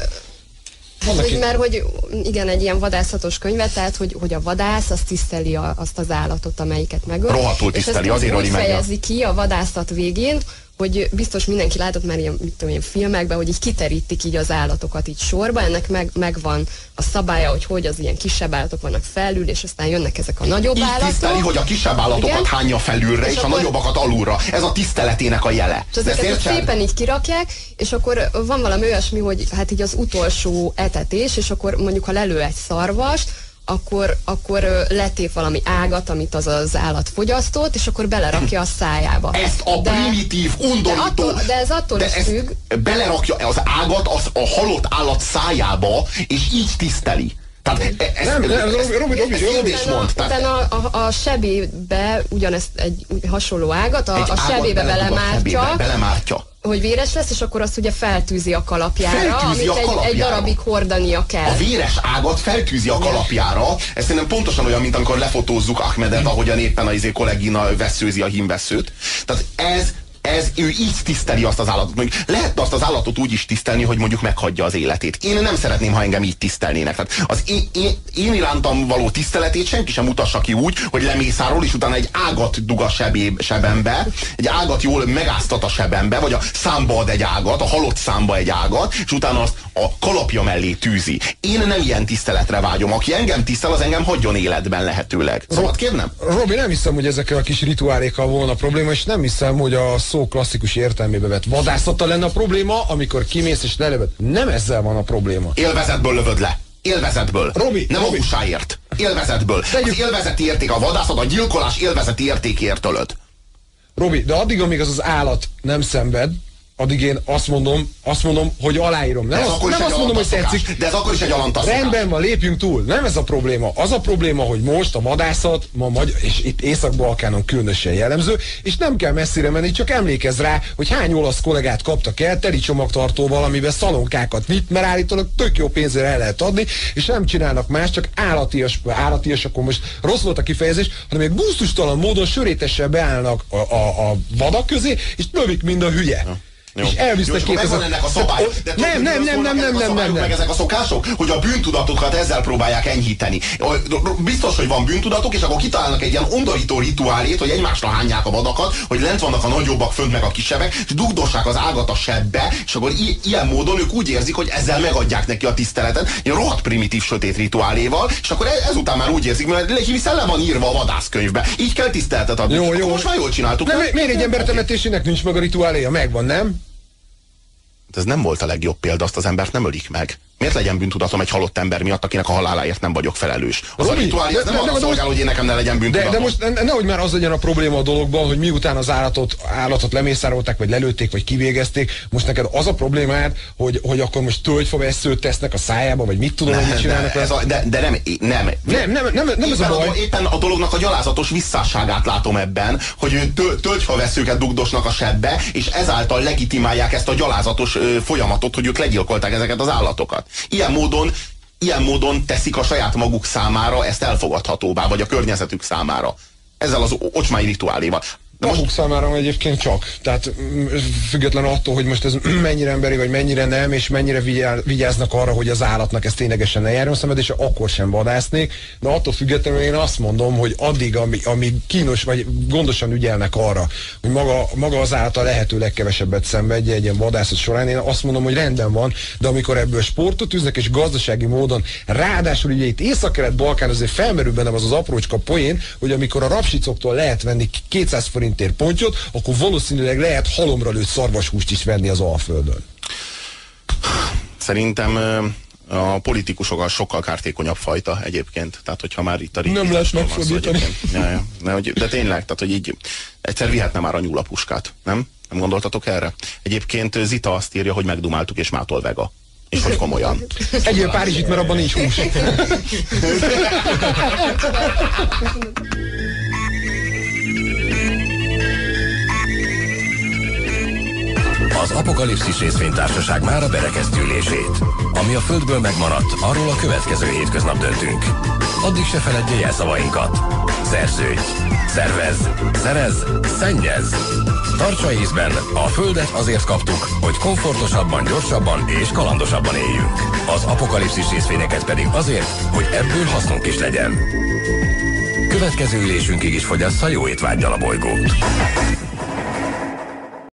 Hát, hogy, mert hogy igen, egy ilyen vadászatos könyvet, tehát hogy, hogy a vadász az tiszteli a, azt az állatot, amelyiket megöl. Rohadtul tiszteli, azért, hogy fejezi ki a vadászat végén, hogy biztos mindenki látott már ilyen, mit tudom, ilyen filmekben, hogy így kiterítik így az állatokat így sorba, ennek meg, megvan a szabálya, hogy hogy az ilyen kisebb állatok vannak felül, és aztán jönnek ezek a nagyobb így állatok. tiszteli, hogy a kisebb állatokat Igen? hányja felülre, és, és akkor... a nagyobbakat alulra. Ez a tiszteletének a jele. És ezeket szépen így kirakják, és akkor van valami olyasmi, hogy hát így az utolsó etetés, és akkor mondjuk, ha lelő egy szarvast, akkor, akkor letép valami ágat, amit az az állat fogyasztott, és akkor belerakja a szájába. Ezt a de, primitív, undorító... De, attól, de ez attól de is függ. Belerakja az ágat az, a halott állat szájába, és így tiszteli. Tehát e- ez, nem, nem, Robi, Robi, Robi, Robi mond. Utána a, a, a sebébe ugyanezt egy hasonló ágat, a, a sebébe belemártja. belemártja hogy véres lesz, és akkor azt ugye feltűzi a kalapjára, feltűzi amit a kalapjára. Egy, egy darabig hordania kell. A véres ágat feltűzi a kalapjára. Ez szerintem pontosan olyan, mint amikor lefotózzuk Ahmedet, ahogyan éppen az izé kollégina veszőzi a hímveszőt. Tehát ez ez, ő így tiszteli azt az állatot. Mondjuk lehetne azt az állatot úgy is tisztelni, hogy mondjuk meghagyja az életét. Én nem szeretném, ha engem így tisztelnének. Tehát az én, én, én irántam való tiszteletét senki sem mutassa ki úgy, hogy lemészáról, és utána egy ágat dug a sebé, sebembe, egy ágat jól megáztat a sebembe, vagy a számba ad egy ágat, a halott számba egy ágat, és utána azt a kalapja mellé tűzi. Én nem ilyen tiszteletre vágyom. Aki engem tisztel, az engem hagyjon életben lehetőleg. Szabad kérnem? Robi, nem hiszem, hogy ezekkel a kis rituálékkal volna probléma, és nem hiszem, hogy a szó klasszikus értelmébe vett vadászata lenne a probléma, amikor kimész és lelövöd. Nem ezzel van a probléma. Élvezetből lövöd le. Élvezetből. Robi, nem Robi. a húsáért. Élvezetből. Tegyük. Az élvezeti érték, a vadászat, a gyilkolás élvezeti értékért ölöd. Robi, de addig, amíg az az állat nem szenved, addig én azt mondom, azt mondom, hogy aláírom. Nem, az, nem azt mondom, hogy tetszik. De ez akkor is egy alantaszokás. Rendben van, lépjünk túl. Nem ez a probléma. Az a probléma, hogy most a vadászat, ma magy és itt Észak-Balkánon különösen jellemző, és nem kell messzire menni, csak emlékezz rá, hogy hány olasz kollégát kaptak el teli csomagtartóval, amiben szalonkákat vitt, mert állítólag tök jó pénzre el lehet adni, és nem csinálnak más, csak állatias, állatias, akkor most rossz volt a kifejezés, hanem egy gusztustalan módon sörétesen beállnak a, a, a vadak közé, és lövik mind a hülye. Ja. Jó. És elvisznek két megvan ennek a szabály. De nem, nem, nem, nem, nem, nem, nem, Meg ezek a szokások, hogy a bűntudatokat ezzel próbálják enyhíteni. Biztos, hogy van bűntudatok, és akkor kitalálnak egy ilyen undorító rituálét, hogy egymásra hányják a vadakat, hogy lent vannak a nagyobbak, fönt meg a kisebbek, és dugdossák az ágat a sebbe, és akkor ilyen módon ők úgy érzik, hogy ezzel megadják neki a tiszteletet, ilyen rohadt primitív sötét rituáléval, és akkor e- ezután már úgy érzik, mert hiszen le van írva a vadászkönyvbe. Így kell tiszteletet adni. Jó, jó. Most már jól csináltuk. Nem, miért egy ember temetésének nincs meg a rituáléja? Megvan, nem? Ez nem volt a legjobb példa, azt az embert nem ölik meg. Miért legyen bűntudatom egy halott ember miatt, akinek a haláláért nem vagyok felelős? Az Robi, a rituálé, ez nem arra szolgál, hogy én nekem ne legyen bűntudatom. De, de most nehogy már az legyen a probléma a dologban, hogy miután az állatot, állatot lemészárolták, vagy lelőtték, vagy kivégezték, most neked az a problémád, hogy, hogy akkor most tölgyfa veszőt tesznek a szájába, vagy mit tudom, hogy mit csinálnak. Ez a, de, de nem, nem, nem, nem, nem, nem ez a baj. A, éppen a dolognak a gyalázatos visszásságát látom ebben, hogy tölgyfa veszőket dugdosnak a sebbe, és ezáltal legitimálják ezt a gyalázatos ö, folyamatot, hogy ők legyilkolták ezeket az állatokat. Ilyen módon ilyen módon teszik a saját maguk számára ezt elfogadhatóvá, vagy a környezetük számára. Ezzel az ocsmai rituáléval. De maguk számára egyébként csak. Tehát mm, független attól, hogy most ez mennyire emberi, vagy mennyire nem, és mennyire vigyáznak arra, hogy az állatnak ez ténylegesen ne járjon szemed, és akkor sem vadásznék. De attól függetlenül én azt mondom, hogy addig, ami, ami kínos, vagy gondosan ügyelnek arra, hogy maga, maga az állat a lehető legkevesebbet szenvedje egy ilyen vadászat során, én azt mondom, hogy rendben van, de amikor ebből sportot üznek, és gazdasági módon, ráadásul ugye itt Észak-Kelet-Balkán azért felmerül bennem az az aprócska poén, hogy amikor a rapsicoktól lehet venni 200 forint forintért pontyot, akkor valószínűleg lehet halomra lőtt szarvashúst is venni az Alföldön. Szerintem a politikusok a sokkal kártékonyabb fajta egyébként. Tehát, hogyha már itt a Nem lehet megfordítani. Ja, ja. De, de tényleg, tehát, hogy így egyszer vihetne már a nyúlapuskát, nem? Nem gondoltatok erre? Egyébként Zita azt írja, hogy megdumáltuk és mától vega. És hogy komolyan. Egyél Párizsit, mert abban nincs hús. Az Apokalipszis részvénytársaság már a berekeztülését. Ami a Földből megmaradt, arról a következő hétköznap döntünk. Addig se feledje jelszavainkat. Szerződj! Szervez! Szerez! Szennyez! Tartsa észben, a Földet azért kaptuk, hogy komfortosabban, gyorsabban és kalandosabban éljünk. Az apokalipszis részvényeket pedig azért, hogy ebből hasznunk is legyen. Következő ülésünkig is fogyassza jó étvágyal a bolygót.